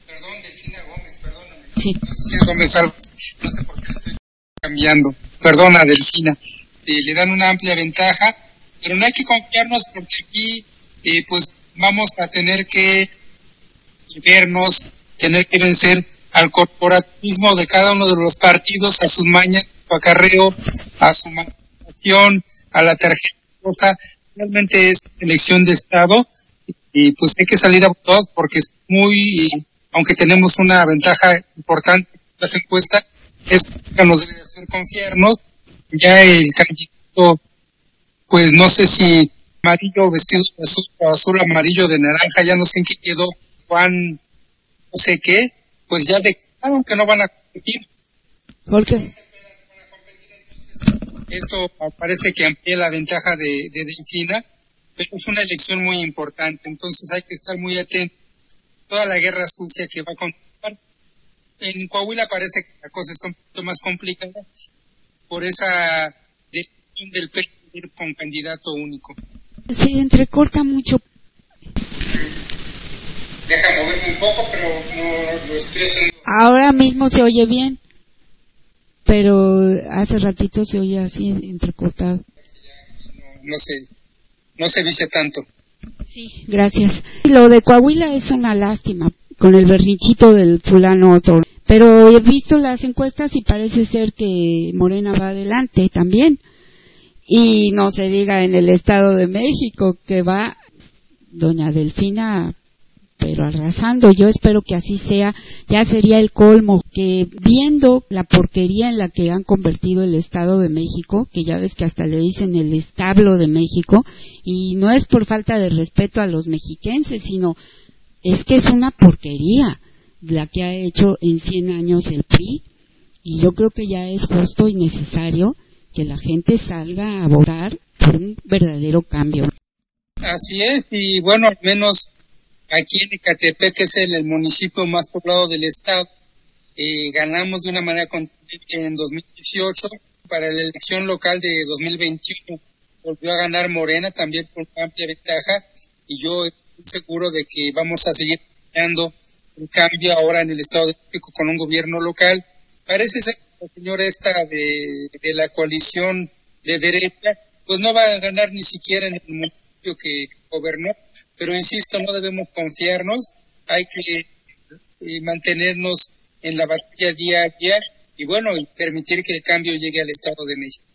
Perdón, Delfina Gómez, perdóname. Sí. Gómez Álvarez, no sé por qué estoy cambiando. Perdona, Delfina. Eh, le dan una amplia ventaja, pero no hay que confiarnos porque aquí eh, pues vamos a tener que vernos, tener que vencer al corporativismo de cada uno de los partidos, a sus mañas, a su acarreo, a su manipulación, a la tarjeta. Realmente es elección de Estado y pues hay que salir a votar porque es muy, aunque tenemos una ventaja importante en las encuestas, es que nos debe de hacer confiarnos. Ya el candidato, pues no sé si amarillo vestido de azul azul amarillo de naranja, ya no sé en qué quedó, Juan, no sé qué, pues ya declararon que no van a competir. ¿Por qué? Esto parece que amplía la ventaja de, de Delfina, pero es una elección muy importante, entonces hay que estar muy atento. Toda la guerra sucia que va a continuar. En Coahuila parece que la cosa está un poquito más complicada por esa decisión del PRI con candidato único. Se entrecorta mucho. Deja moverme un poco, pero no lo estoy haciendo. Ahora mismo se oye bien, pero hace ratito se oye así entrecortado. No, no se, no se dice tanto. Sí, gracias. Lo de Coahuila es una lástima con el berrinchito del fulano otro. Pero he visto las encuestas y parece ser que Morena va adelante también. Y no se diga en el Estado de México que va doña Delfina pero arrasando. Yo espero que así sea. Ya sería el colmo que viendo la porquería en la que han convertido el Estado de México, que ya ves que hasta le dicen el establo de México, y no es por falta de respeto a los mexiquenses, sino es que es una porquería la que ha hecho en 100 años el PRI, y yo creo que ya es justo y necesario que la gente salga a votar por un verdadero cambio. Así es, y bueno, al menos aquí en Ecatepec, que es el, municipio más poblado del estado, eh, ganamos de una manera en 2018. Para la elección local de 2021 volvió a ganar Morena también por amplia ventaja y yo estoy seguro de que vamos a seguir creando el cambio ahora en el Estado de México con un gobierno local. Parece ser la señora esta de, la coalición de derecha, pues no va a ganar ni siquiera en el municipio que gobernó, pero insisto, no debemos confiarnos, hay que eh, mantenernos en la batalla día a día y bueno, permitir que el cambio llegue al Estado de México.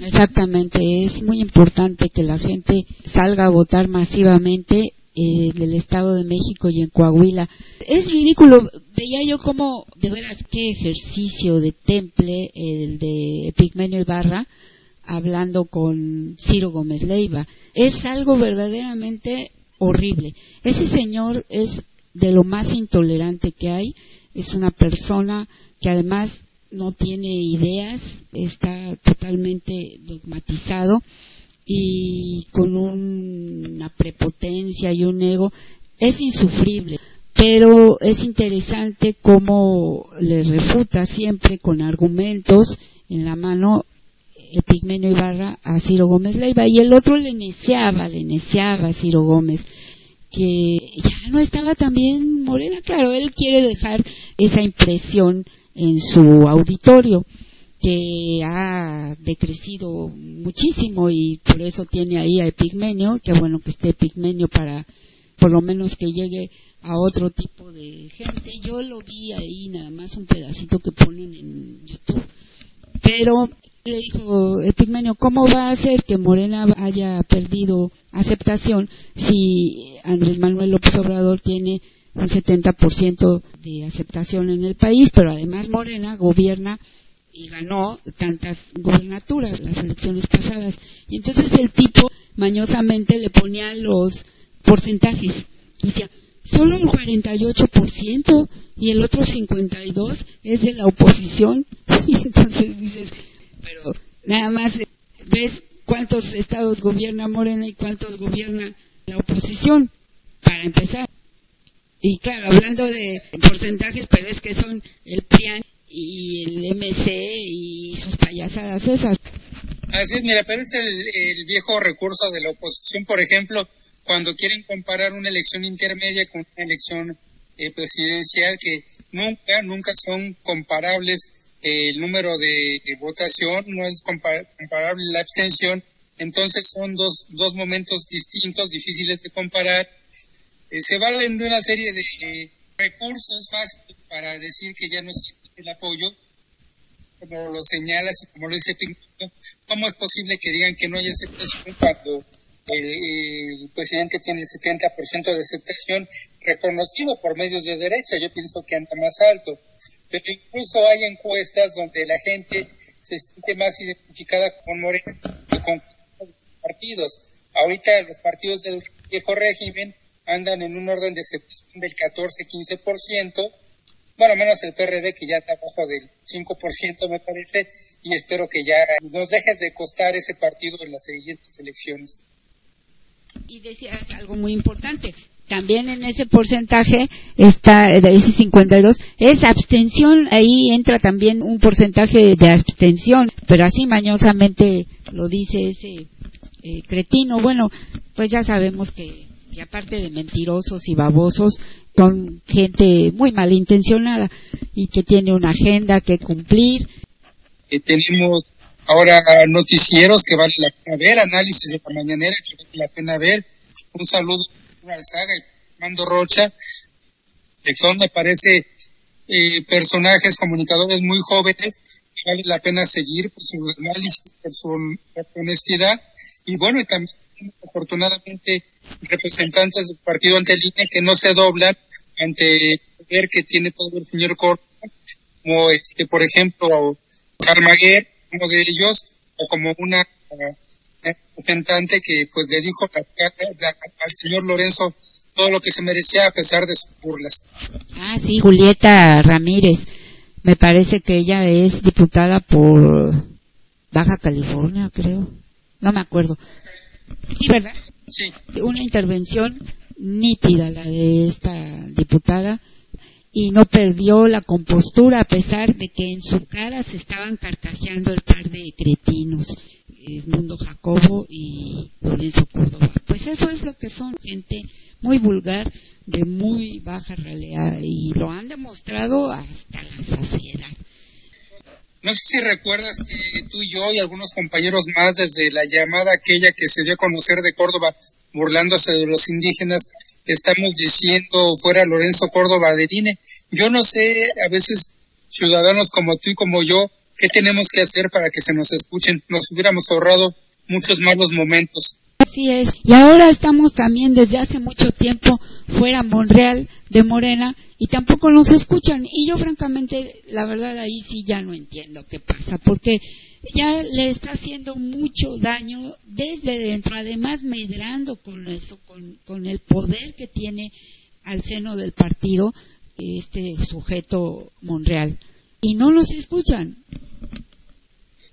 Exactamente, es muy importante que la gente salga a votar masivamente en el Estado de México y en Coahuila. Es ridículo, veía yo como, de veras, qué ejercicio de temple el de Pigmenio Ibarra hablando con Ciro Gómez Leiva. Es algo verdaderamente horrible. Ese señor es de lo más intolerante que hay, es una persona que además no tiene ideas, está totalmente dogmatizado y con una prepotencia y un ego, es insufrible. Pero es interesante cómo le refuta siempre con argumentos en la mano Epigmenio Ibarra a Ciro Gómez Leiva. Y el otro le neciaba, le neciaba a Ciro Gómez que ya no estaba también Morena, claro, él quiere dejar esa impresión en su auditorio que ha decrecido muchísimo y por eso tiene ahí a Epigmenio, que bueno que esté Epigmenio para por lo menos que llegue a otro tipo de gente. Yo lo vi ahí, nada más un pedacito que ponen en YouTube. Pero le dijo Epigmenio, ¿cómo va a ser que Morena haya perdido aceptación si Andrés Manuel López Obrador tiene un 70% de aceptación en el país, pero además Morena gobierna y ganó tantas gubernaturas las elecciones pasadas. Y entonces el tipo mañosamente le ponía los porcentajes. Decía, solo el 48% y el otro 52% es de la oposición. [laughs] Y entonces dices, pero nada más ves cuántos estados gobierna Morena y cuántos gobierna la oposición, para empezar. Y claro, hablando de porcentajes, pero es que son el PRIAN y el MC y sus payasadas esas. Así es, mira, pero es el, viejo recurso de la oposición, por ejemplo, cuando quieren comparar una elección intermedia con una elección eh, presidencial, que nunca, nunca son comparables eh, el número de, votación, no es comparable la abstención, entonces son dos, dos momentos distintos, difíciles de comparar. Eh, se valen de una serie de recursos fáciles para decir que ya no se el apoyo, como lo señalas y como lo dice Pinto, ¿cómo es posible que digan que no hay aceptación cuando el, presidente tiene el 70% de aceptación reconocido por medios de derecha? Yo pienso que anda más alto. Pero incluso hay encuestas donde la gente se siente más identificada con Morena que con partidos. Ahorita los partidos del viejo régimen andan en un orden de aceptación del 14-15%, bueno, menos el PRD que ya está abajo del 5% me parece, y espero que ya nos dejes de costar ese partido en las siguientes elecciones. Y decías algo muy importante, también en ese porcentaje está, de ese 52, es abstención, ahí entra también un porcentaje de abstención, pero así mañosamente lo dice ese eh, cretino. Bueno, pues ya sabemos que y aparte de mentirosos y babosos, son gente muy malintencionada y que tiene una agenda que cumplir. Eh, tenemos ahora noticieros que vale la pena ver, análisis de la mañanera que vale la pena ver. Un saludo a Saga y Mando Rocha, de donde aparece eh, personajes, comunicadores muy jóvenes que vale la pena seguir por su análisis, por su honestidad. Y bueno, también afortunadamente representantes del partido ante que no se doblan ante el poder que tiene todo el señor Córdoba, como este, por ejemplo Salmaguer, uno de ellos, o como una eh, representante que pues le dijo al señor Lorenzo todo lo que se merecía a pesar de sus burlas. Ah, sí, Julieta Ramírez. Me parece que ella es diputada por Baja California, creo. No me acuerdo. Sí, ¿verdad? Sí. Una intervención nítida la de esta diputada y no perdió la compostura a pesar de que en su cara se estaban carcajeando el par de cretinos, Mundo Jacobo y Lorenzo Córdoba. Pues eso es lo que son, gente muy vulgar, de muy baja realidad y lo han demostrado hasta la saciedad. No sé si recuerdas que tú y yo y algunos compañeros más desde la llamada aquella que se dio a conocer de Córdoba burlándose de los indígenas, estamos diciendo fuera Lorenzo Córdoba de INE. Yo no sé, a veces ciudadanos como tú y como yo, ¿qué tenemos que hacer para que se nos escuchen? Nos hubiéramos ahorrado muchos malos momentos. Así es. Y ahora estamos también desde hace mucho tiempo fuera Monreal de Morena y tampoco nos escuchan. Y yo francamente, la verdad ahí sí ya no entiendo qué pasa, porque ya le está haciendo mucho daño desde dentro, además medrando con eso, con, con el poder que tiene al seno del partido este sujeto Monreal. Y no nos escuchan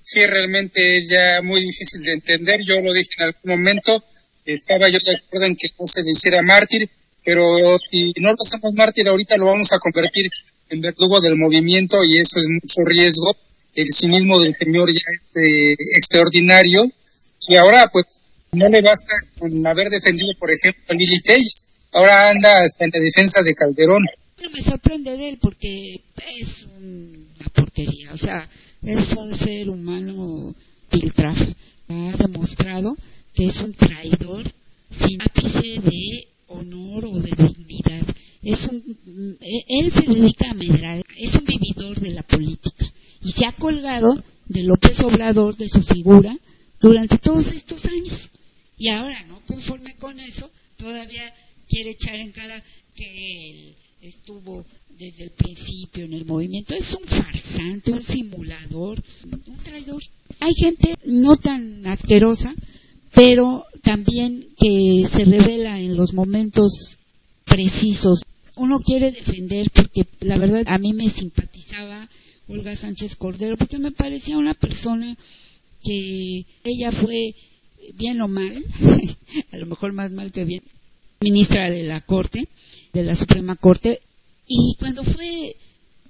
sí realmente es ya muy difícil de entender. Yo lo dije en algún momento, estaba yo de acuerdo en que no se le hiciera mártir, pero si no lo hacemos mártir ahorita lo vamos a convertir en verdugo del movimiento y eso es mucho riesgo. El cinismo del señor ya es eh, extraordinario y ahora pues no le basta con haber defendido, por ejemplo, a Lili ahora anda hasta en defensa de Calderón. No me sorprende de él porque es una porquería, o sea, es un ser humano filtrado. Ha demostrado que es un traidor sin ápice de honor o de dignidad. Es un, él se dedica a medrar, es un vividor de la política y se ha colgado de López Obrador, de su figura, durante todos estos años. Y ahora, no conforme con eso, todavía quiere echar en cara que él estuvo desde el principio en el movimiento. Es un farsante, un simulador, un traidor. Hay gente no tan asquerosa, pero también que se revela en los momentos precisos. Uno quiere defender porque la verdad a mí me simpatizaba Olga Sánchez Cordero porque me parecía una persona que ella fue bien o mal, [laughs] a lo mejor más mal que bien, ministra de la Corte, de la Suprema Corte, y cuando fue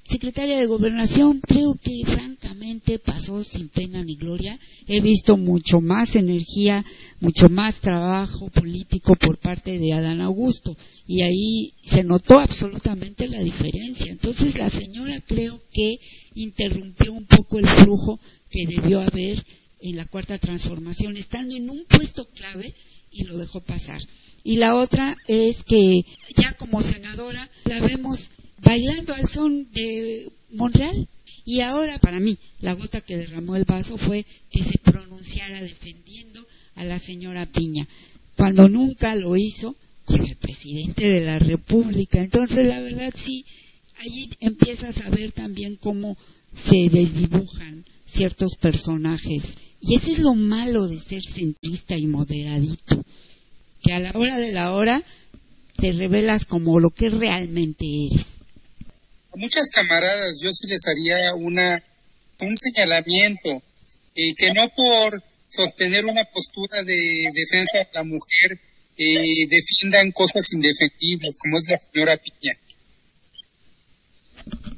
secretaria de Gobernación, creo que francamente pasó sin pena ni gloria. He visto mucho más energía, mucho más trabajo político por parte de Adán Augusto y ahí se notó absolutamente la diferencia. Entonces la señora creo que interrumpió un poco el flujo que debió haber en la cuarta transformación, estando en un puesto clave y lo dejó pasar. Y la otra es que ya como senadora la vemos bailando al son de Monreal. Y ahora, para mí, la gota que derramó el vaso fue que se pronunciara defendiendo a la señora Piña, cuando nunca lo hizo con el presidente de la República. Entonces, la verdad, sí, allí empiezas a ver también cómo se desdibujan ciertos personajes. Y ese es lo malo de ser centrista y moderadito que a la hora de la hora te revelas como lo que realmente eres. A muchas camaradas yo sí les haría una un señalamiento eh, que no por sostener una postura de defensa de la mujer eh, defiendan cosas indefendibles como es la señora Piña.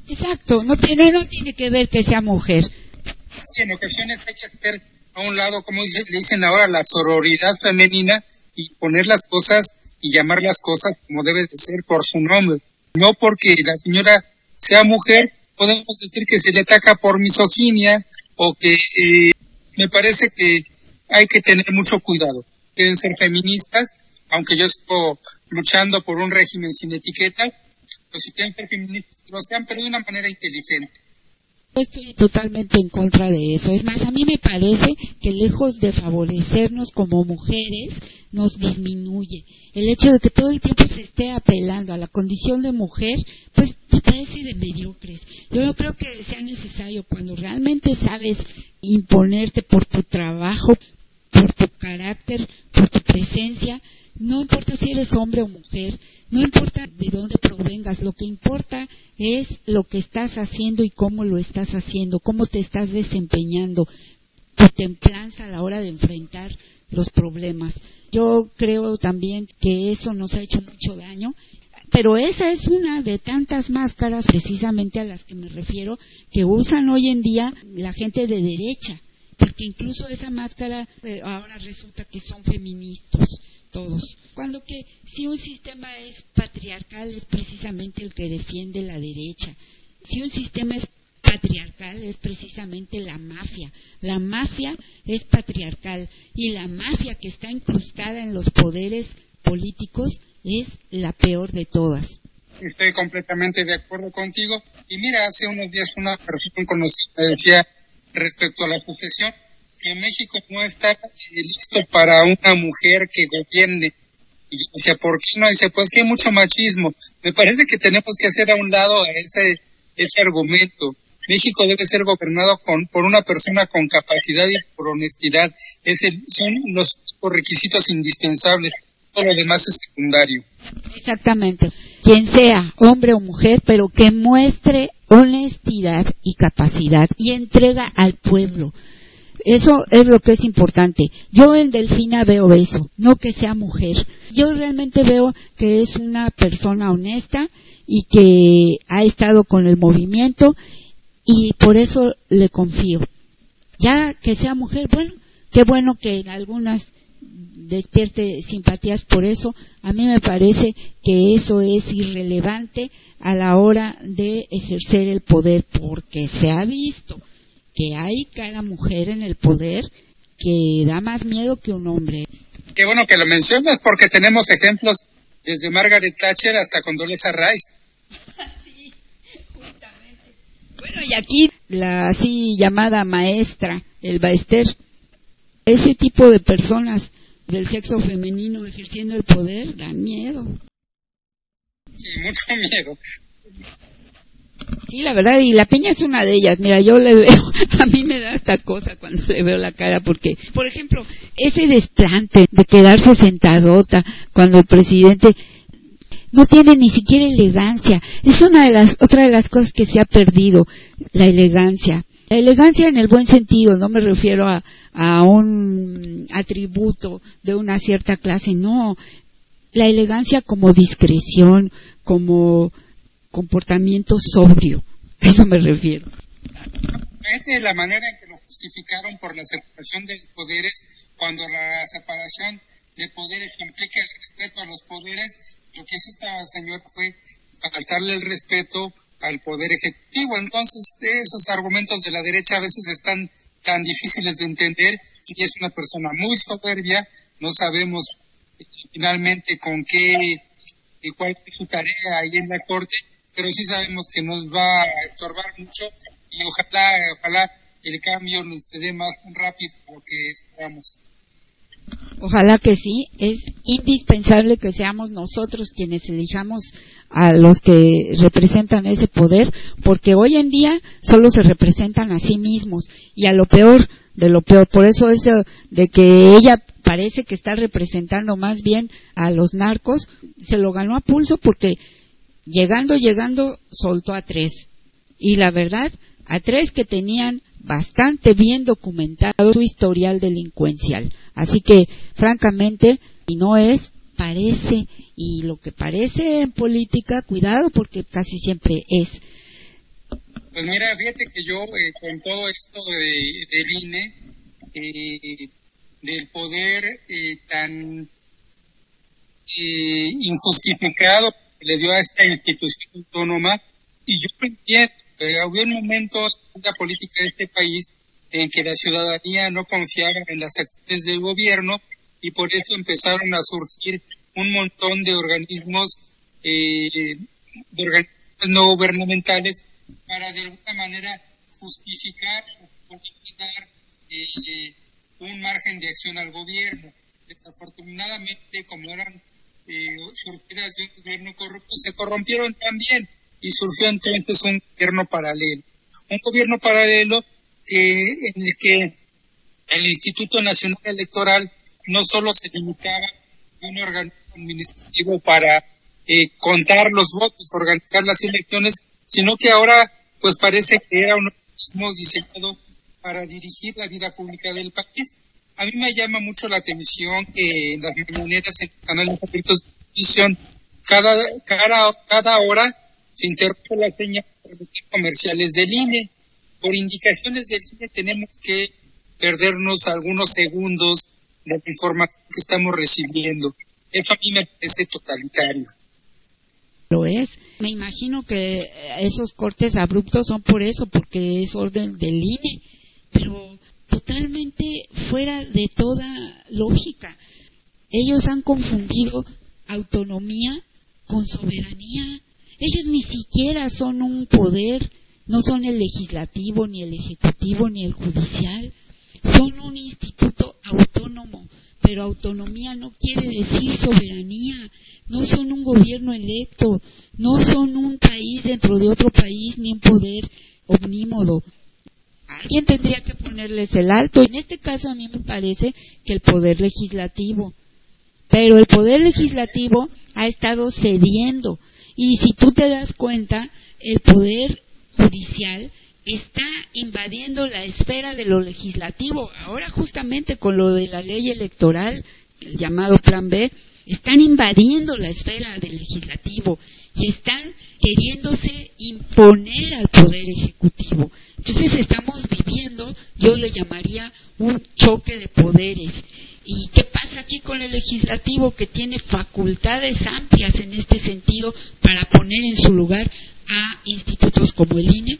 Exacto, no tiene, no tiene que ver que sea mujer. Sí, en ocasiones hay que hacer a un lado, como le dicen ahora, la sororidad femenina y poner las cosas y llamar las cosas como debe de ser por su nombre. No porque la señora sea mujer, podemos decir que se le ataca por misoginia o que eh, me parece que hay que tener mucho cuidado. Deben ser feministas, aunque yo estoy luchando por un régimen sin etiqueta, pues si quieren ser feministas, lo sean, pero de una manera inteligente. Estoy totalmente en contra de eso. Es más, a mí me parece que lejos de favorecernos como mujeres, nos disminuye. El hecho de que todo el tiempo se esté apelando a la condición de mujer, pues me parece de mediocres. Yo no creo que sea necesario cuando realmente sabes imponerte por tu trabajo, por tu carácter, por tu presencia, no importa si eres hombre o mujer, no importa de dónde provengas, lo que importa es lo que estás haciendo y cómo lo estás haciendo, cómo te estás desempeñando, tu templanza a la hora de enfrentar los problemas. Yo creo también que eso nos ha hecho mucho daño, pero esa es una de tantas máscaras precisamente a las que me refiero que usan hoy en día la gente de derecha, porque incluso esa máscara eh, ahora resulta que son feministas todos. Cuando que si un sistema es patriarcal es precisamente el que defiende la derecha. Si un sistema es patriarcal es precisamente la mafia. La mafia es patriarcal y la mafia que está incrustada en los poderes políticos es la peor de todas. Estoy completamente de acuerdo contigo. Y mira, hace unos días una persona conocida decía respecto a la sucesión que México no está listo para una mujer que gobierne. Y dice, ¿por qué no? Dice, pues que hay mucho machismo. Me parece que tenemos que hacer a un lado ese, ese argumento. México debe ser gobernado con, por una persona con capacidad y por honestidad. Ese, son los requisitos indispensables. Todo lo demás es secundario. Exactamente. Quien sea, hombre o mujer, pero que muestre honestidad y capacidad y entrega al pueblo. Eso es lo que es importante. Yo en Delfina veo eso, no que sea mujer. Yo realmente veo que es una persona honesta y que ha estado con el movimiento y por eso le confío. Ya que sea mujer, bueno, qué bueno que en algunas despierte simpatías por eso. A mí me parece que eso es irrelevante a la hora de ejercer el poder porque se ha visto que hay cada mujer en el poder que da más miedo que un hombre. Qué bueno que lo mencionas porque tenemos ejemplos desde Margaret Thatcher hasta Condoleezza Rice. [laughs] sí, justamente. Bueno, y aquí la así llamada maestra, el Baester, ese tipo de personas del sexo femenino ejerciendo el poder dan miedo. Sí, mucho [laughs] miedo. Sí, la verdad, y la piña es una de ellas. Mira, yo le veo, [laughs] a mí me da esta cosa cuando le veo la cara, porque, por ejemplo, ese desplante de quedarse sentadota cuando el presidente no tiene ni siquiera elegancia. Es una de las, otra de las cosas que se ha perdido, la elegancia. La elegancia en el buen sentido, no me refiero a, a un atributo de una cierta clase, no. La elegancia como discreción, como comportamiento sobrio. A eso me refiero. La manera en que lo justificaron por la separación de poderes, cuando la separación de poderes implica el respeto a los poderes, lo que hizo esta señora fue faltarle el respeto al poder ejecutivo. Entonces, esos argumentos de la derecha a veces están tan difíciles de entender y es una persona muy soberbia, no sabemos finalmente con qué y cuál es su tarea ahí en la corte, pero sí sabemos que nos va a estorbar mucho y ojalá, ojalá el cambio nos se dé más rápido de lo que esperamos. Ojalá que sí, es indispensable que seamos nosotros quienes elijamos a los que representan ese poder, porque hoy en día solo se representan a sí mismos y a lo peor de lo peor. Por eso eso de que ella parece que está representando más bien a los narcos, se lo ganó a pulso porque llegando, llegando, soltó a tres. Y la verdad, a tres que tenían bastante bien documentado su historial delincuencial. Así que, francamente, y no es, parece, y lo que parece en política, cuidado porque casi siempre es. Pues mira, fíjate que yo, eh, con todo esto de, del INE, eh, del poder eh, tan injustificado que le dio a esta institución autónoma, y yo entiendo eh, hubo un momento en la política de este país en que la ciudadanía no confiaba en las acciones del gobierno y por eso empezaron a surgir un montón de organismos, eh, organismos no gubernamentales para de alguna manera justificar o dar eh, un margen de acción al gobierno. Desafortunadamente, como eran eh, surgidas de un gobierno corrupto, se corrompieron también y surgió entonces un gobierno paralelo. Un gobierno paralelo que, en el que el Instituto Nacional Electoral no solo se limitaba a un organismo administrativo para eh, contar los votos, organizar las elecciones, sino que ahora pues parece que era un organismo diseñado para dirigir la vida pública del país. A mí me llama mucho la atención que en las mañaneras en canales abiertos de televisión cada, cada, cada hora se interrumpe la señal comerciales del INE. Por indicaciones del INE tenemos que perdernos algunos segundos de la información que estamos recibiendo. Eso a mí me parece totalitario. Lo es. Me imagino que esos cortes abruptos son por eso, porque es orden del INE, pero totalmente fuera de toda lógica. Ellos han confundido autonomía con soberanía ellos ni siquiera son un poder, no son el legislativo, ni el ejecutivo, ni el judicial. Son un instituto autónomo, pero autonomía no quiere decir soberanía. No son un gobierno electo, no son un país dentro de otro país, ni un poder omnímodo. Alguien tendría que ponerles el alto. En este caso a mí me parece que el poder legislativo. Pero el poder legislativo ha estado cediendo y si tú te das cuenta, el poder judicial está invadiendo la esfera de lo legislativo. Ahora justamente con lo de la ley electoral, el llamado Plan B, están invadiendo la esfera del legislativo y están queriéndose imponer al poder ejecutivo. Entonces estamos viviendo, yo le llamaría un choque de poderes. ¿Y qué pasa aquí con el legislativo que tiene facultades amplias en este sentido para poner en su lugar a institutos como el INE?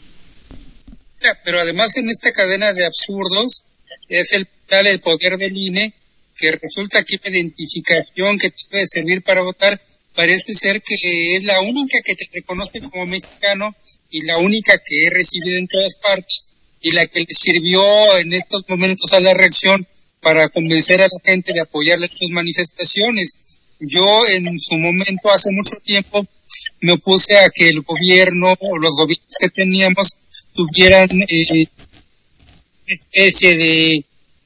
Pero además en esta cadena de absurdos es el, el poder del INE que resulta que una identificación que te puede servir para votar parece ser que es la única que te reconoce como mexicano y la única que he recibido en todas partes y la que le sirvió en estos momentos a la reacción para convencer a la gente de apoyarle en sus manifestaciones. Yo en su momento, hace mucho tiempo, me opuse a que el gobierno o los gobiernos que teníamos tuvieran eh, especie de,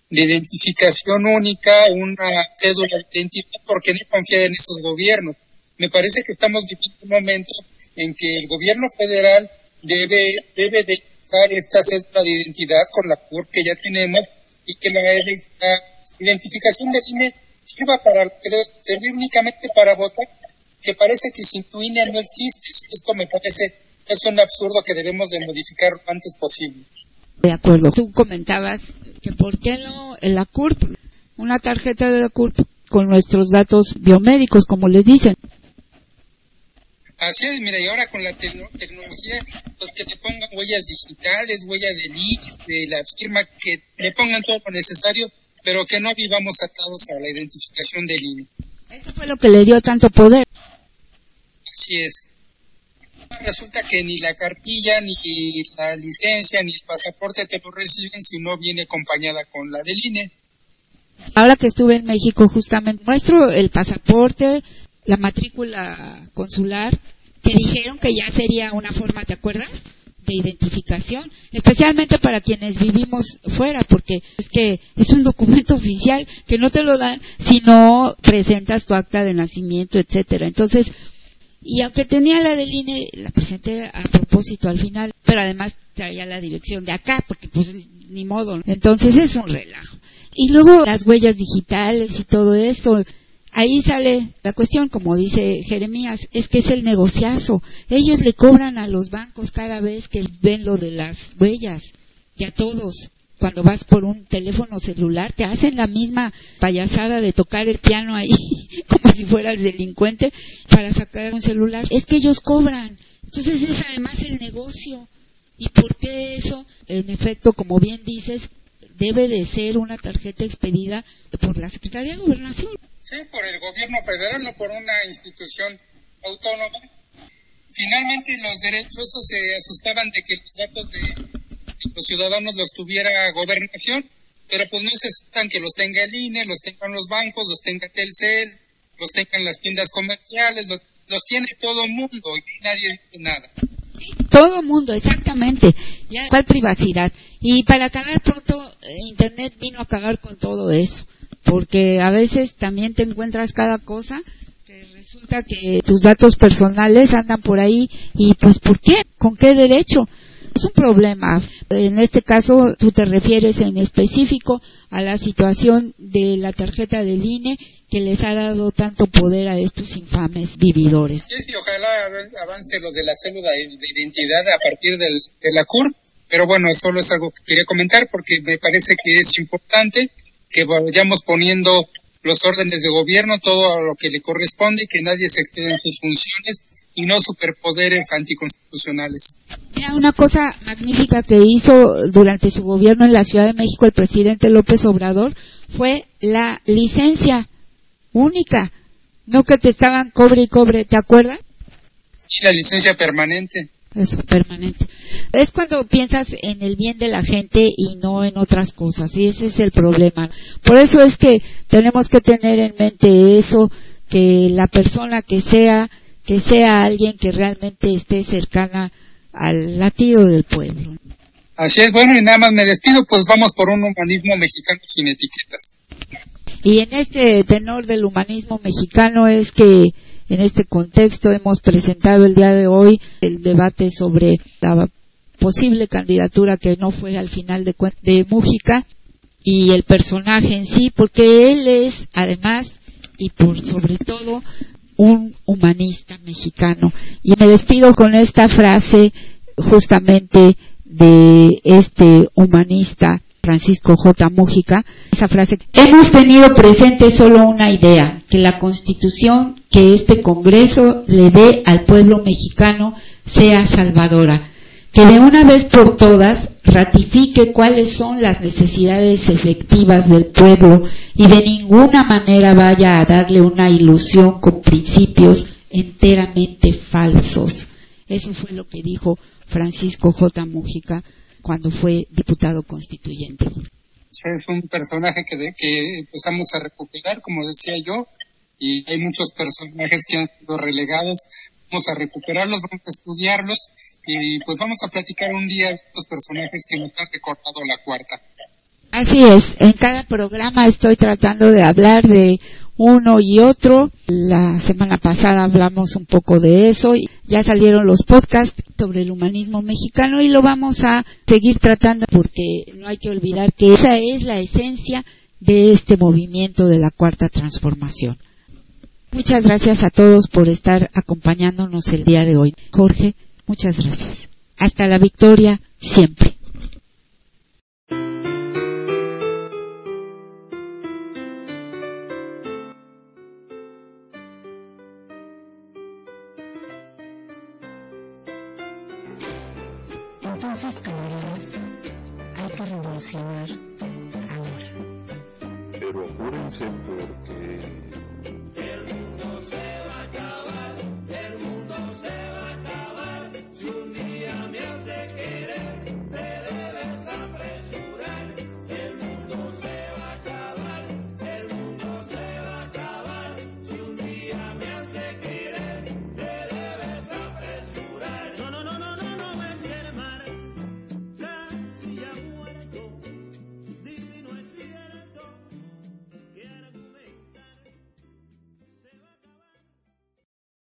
de identificación única, una cédula de identidad, porque no confía en esos gobiernos. Me parece que estamos viviendo un momento en que el gobierno federal debe, debe de usar esta cédula de identidad con la CUR que ya tenemos y que la, identificación del INE sirva para servir únicamente para votar, que parece que sin tu INE no existe. Esto me parece es un absurdo que debemos de modificar lo antes posible. De acuerdo. Tú comentabas que por qué no la CURP, una tarjeta de la CURP con nuestros datos biomédicos, como le dicen. Así es, mira, y ahora con la tecnología, pues que le pongan huellas digitales, huella de de la firma, que le pongan todo lo necesario, pero que no vivamos atados a la identificación del INE. Eso fue lo que le dio tanto poder. Así es. Resulta que ni la cartilla, ni la licencia, ni el pasaporte te lo reciben si no viene acompañada con la del INE. Ahora que estuve en México, justamente muestro el pasaporte, la matrícula consular, que dijeron que ya sería una forma, ¿te acuerdas? de identificación, especialmente para quienes vivimos fuera, porque es que es un documento oficial que no te lo dan si no presentas tu acta de nacimiento, etcétera. Entonces, y aunque tenía la del INE, la presenté a propósito al final, pero además traía la dirección de acá, porque pues ni modo. Entonces es un relajo. Y luego las huellas digitales y todo esto. Ahí sale la cuestión, como dice Jeremías, es que es el negociazo. Ellos le cobran a los bancos cada vez que ven lo de las huellas, y a todos cuando vas por un teléfono celular, te hacen la misma payasada de tocar el piano ahí, [laughs] como si fueras delincuente, para sacar un celular. Es que ellos cobran. Entonces es además el negocio. ¿Y por qué eso? En efecto, como bien dices, debe de ser una tarjeta expedida por la Secretaría de Gobernación. Sí, por el gobierno federal, no por una institución autónoma. Finalmente los derechos se asustaban de que los datos de los ciudadanos los tuviera gobernación, pero pues no necesitan que los tenga el INE, los tengan los bancos, los tenga Telcel, los tengan las tiendas comerciales, los, tiene todo mundo y nadie dice nada. todo el mundo, exactamente. Ya, ¿Cuál privacidad? Y para acabar pronto, eh, Internet vino a acabar con todo eso, porque a veces también te encuentras cada cosa que resulta que tus datos personales andan por ahí y pues ¿por qué? ¿Con qué derecho? Es un problema. En este caso, tú te refieres en específico a la situación de la tarjeta del INE que les ha dado tanto poder a estos infames vividores. Sí, sí, ojalá avance los de la célula de identidad a partir del, de la CUR, pero bueno, solo es algo que quería comentar porque me parece que es importante que vayamos poniendo los órdenes de gobierno, todo lo que le corresponde, que nadie se exceda en sus funciones y no superpoderes anticonstitucionales. Mira, una cosa magnífica que hizo durante su gobierno en la Ciudad de México el presidente López Obrador fue la licencia única, no que te estaban cobre y cobre, ¿te acuerdas? Sí, la licencia permanente. Eso, permanente. Es cuando piensas en el bien de la gente y no en otras cosas, y ese es el problema. Por eso es que tenemos que tener en mente eso, que la persona que sea que sea alguien que realmente esté cercana al latido del pueblo. Así es, bueno, y nada más me despido, pues vamos por un humanismo mexicano sin etiquetas. Y en este tenor del humanismo mexicano es que en este contexto hemos presentado el día de hoy el debate sobre la posible candidatura que no fue al final de, de Mújica y el personaje en sí, porque él es además y por sobre todo un humanista mexicano. Y me despido con esta frase justamente de este humanista Francisco J. Mújica, esa frase, hemos tenido presente solo una idea, que la constitución que este Congreso le dé al pueblo mexicano sea salvadora, que de una vez por todas ratifique cuáles son las necesidades efectivas del pueblo y de ninguna manera vaya a darle una ilusión con principios enteramente falsos. Eso fue lo que dijo Francisco J. Mujica cuando fue diputado constituyente. Es un personaje que, empezamos a recuperar, como decía yo, y hay muchos personajes que han sido relegados. Vamos a recuperarlos, vamos a estudiarlos y pues vamos a platicar un día de estos personajes que nos han recordado la cuarta. Así es, en cada programa estoy tratando de hablar de uno y otro. La semana pasada hablamos un poco de eso y ya salieron los podcasts sobre el humanismo mexicano y lo vamos a seguir tratando porque no hay que olvidar que esa es la esencia de este movimiento de la cuarta transformación. Muchas gracias a todos por estar acompañándonos el día de hoy. Jorge, muchas gracias. Hasta la victoria siempre. Entonces, camaradas, hay que revolucionar ahora. Pero apúrense porque till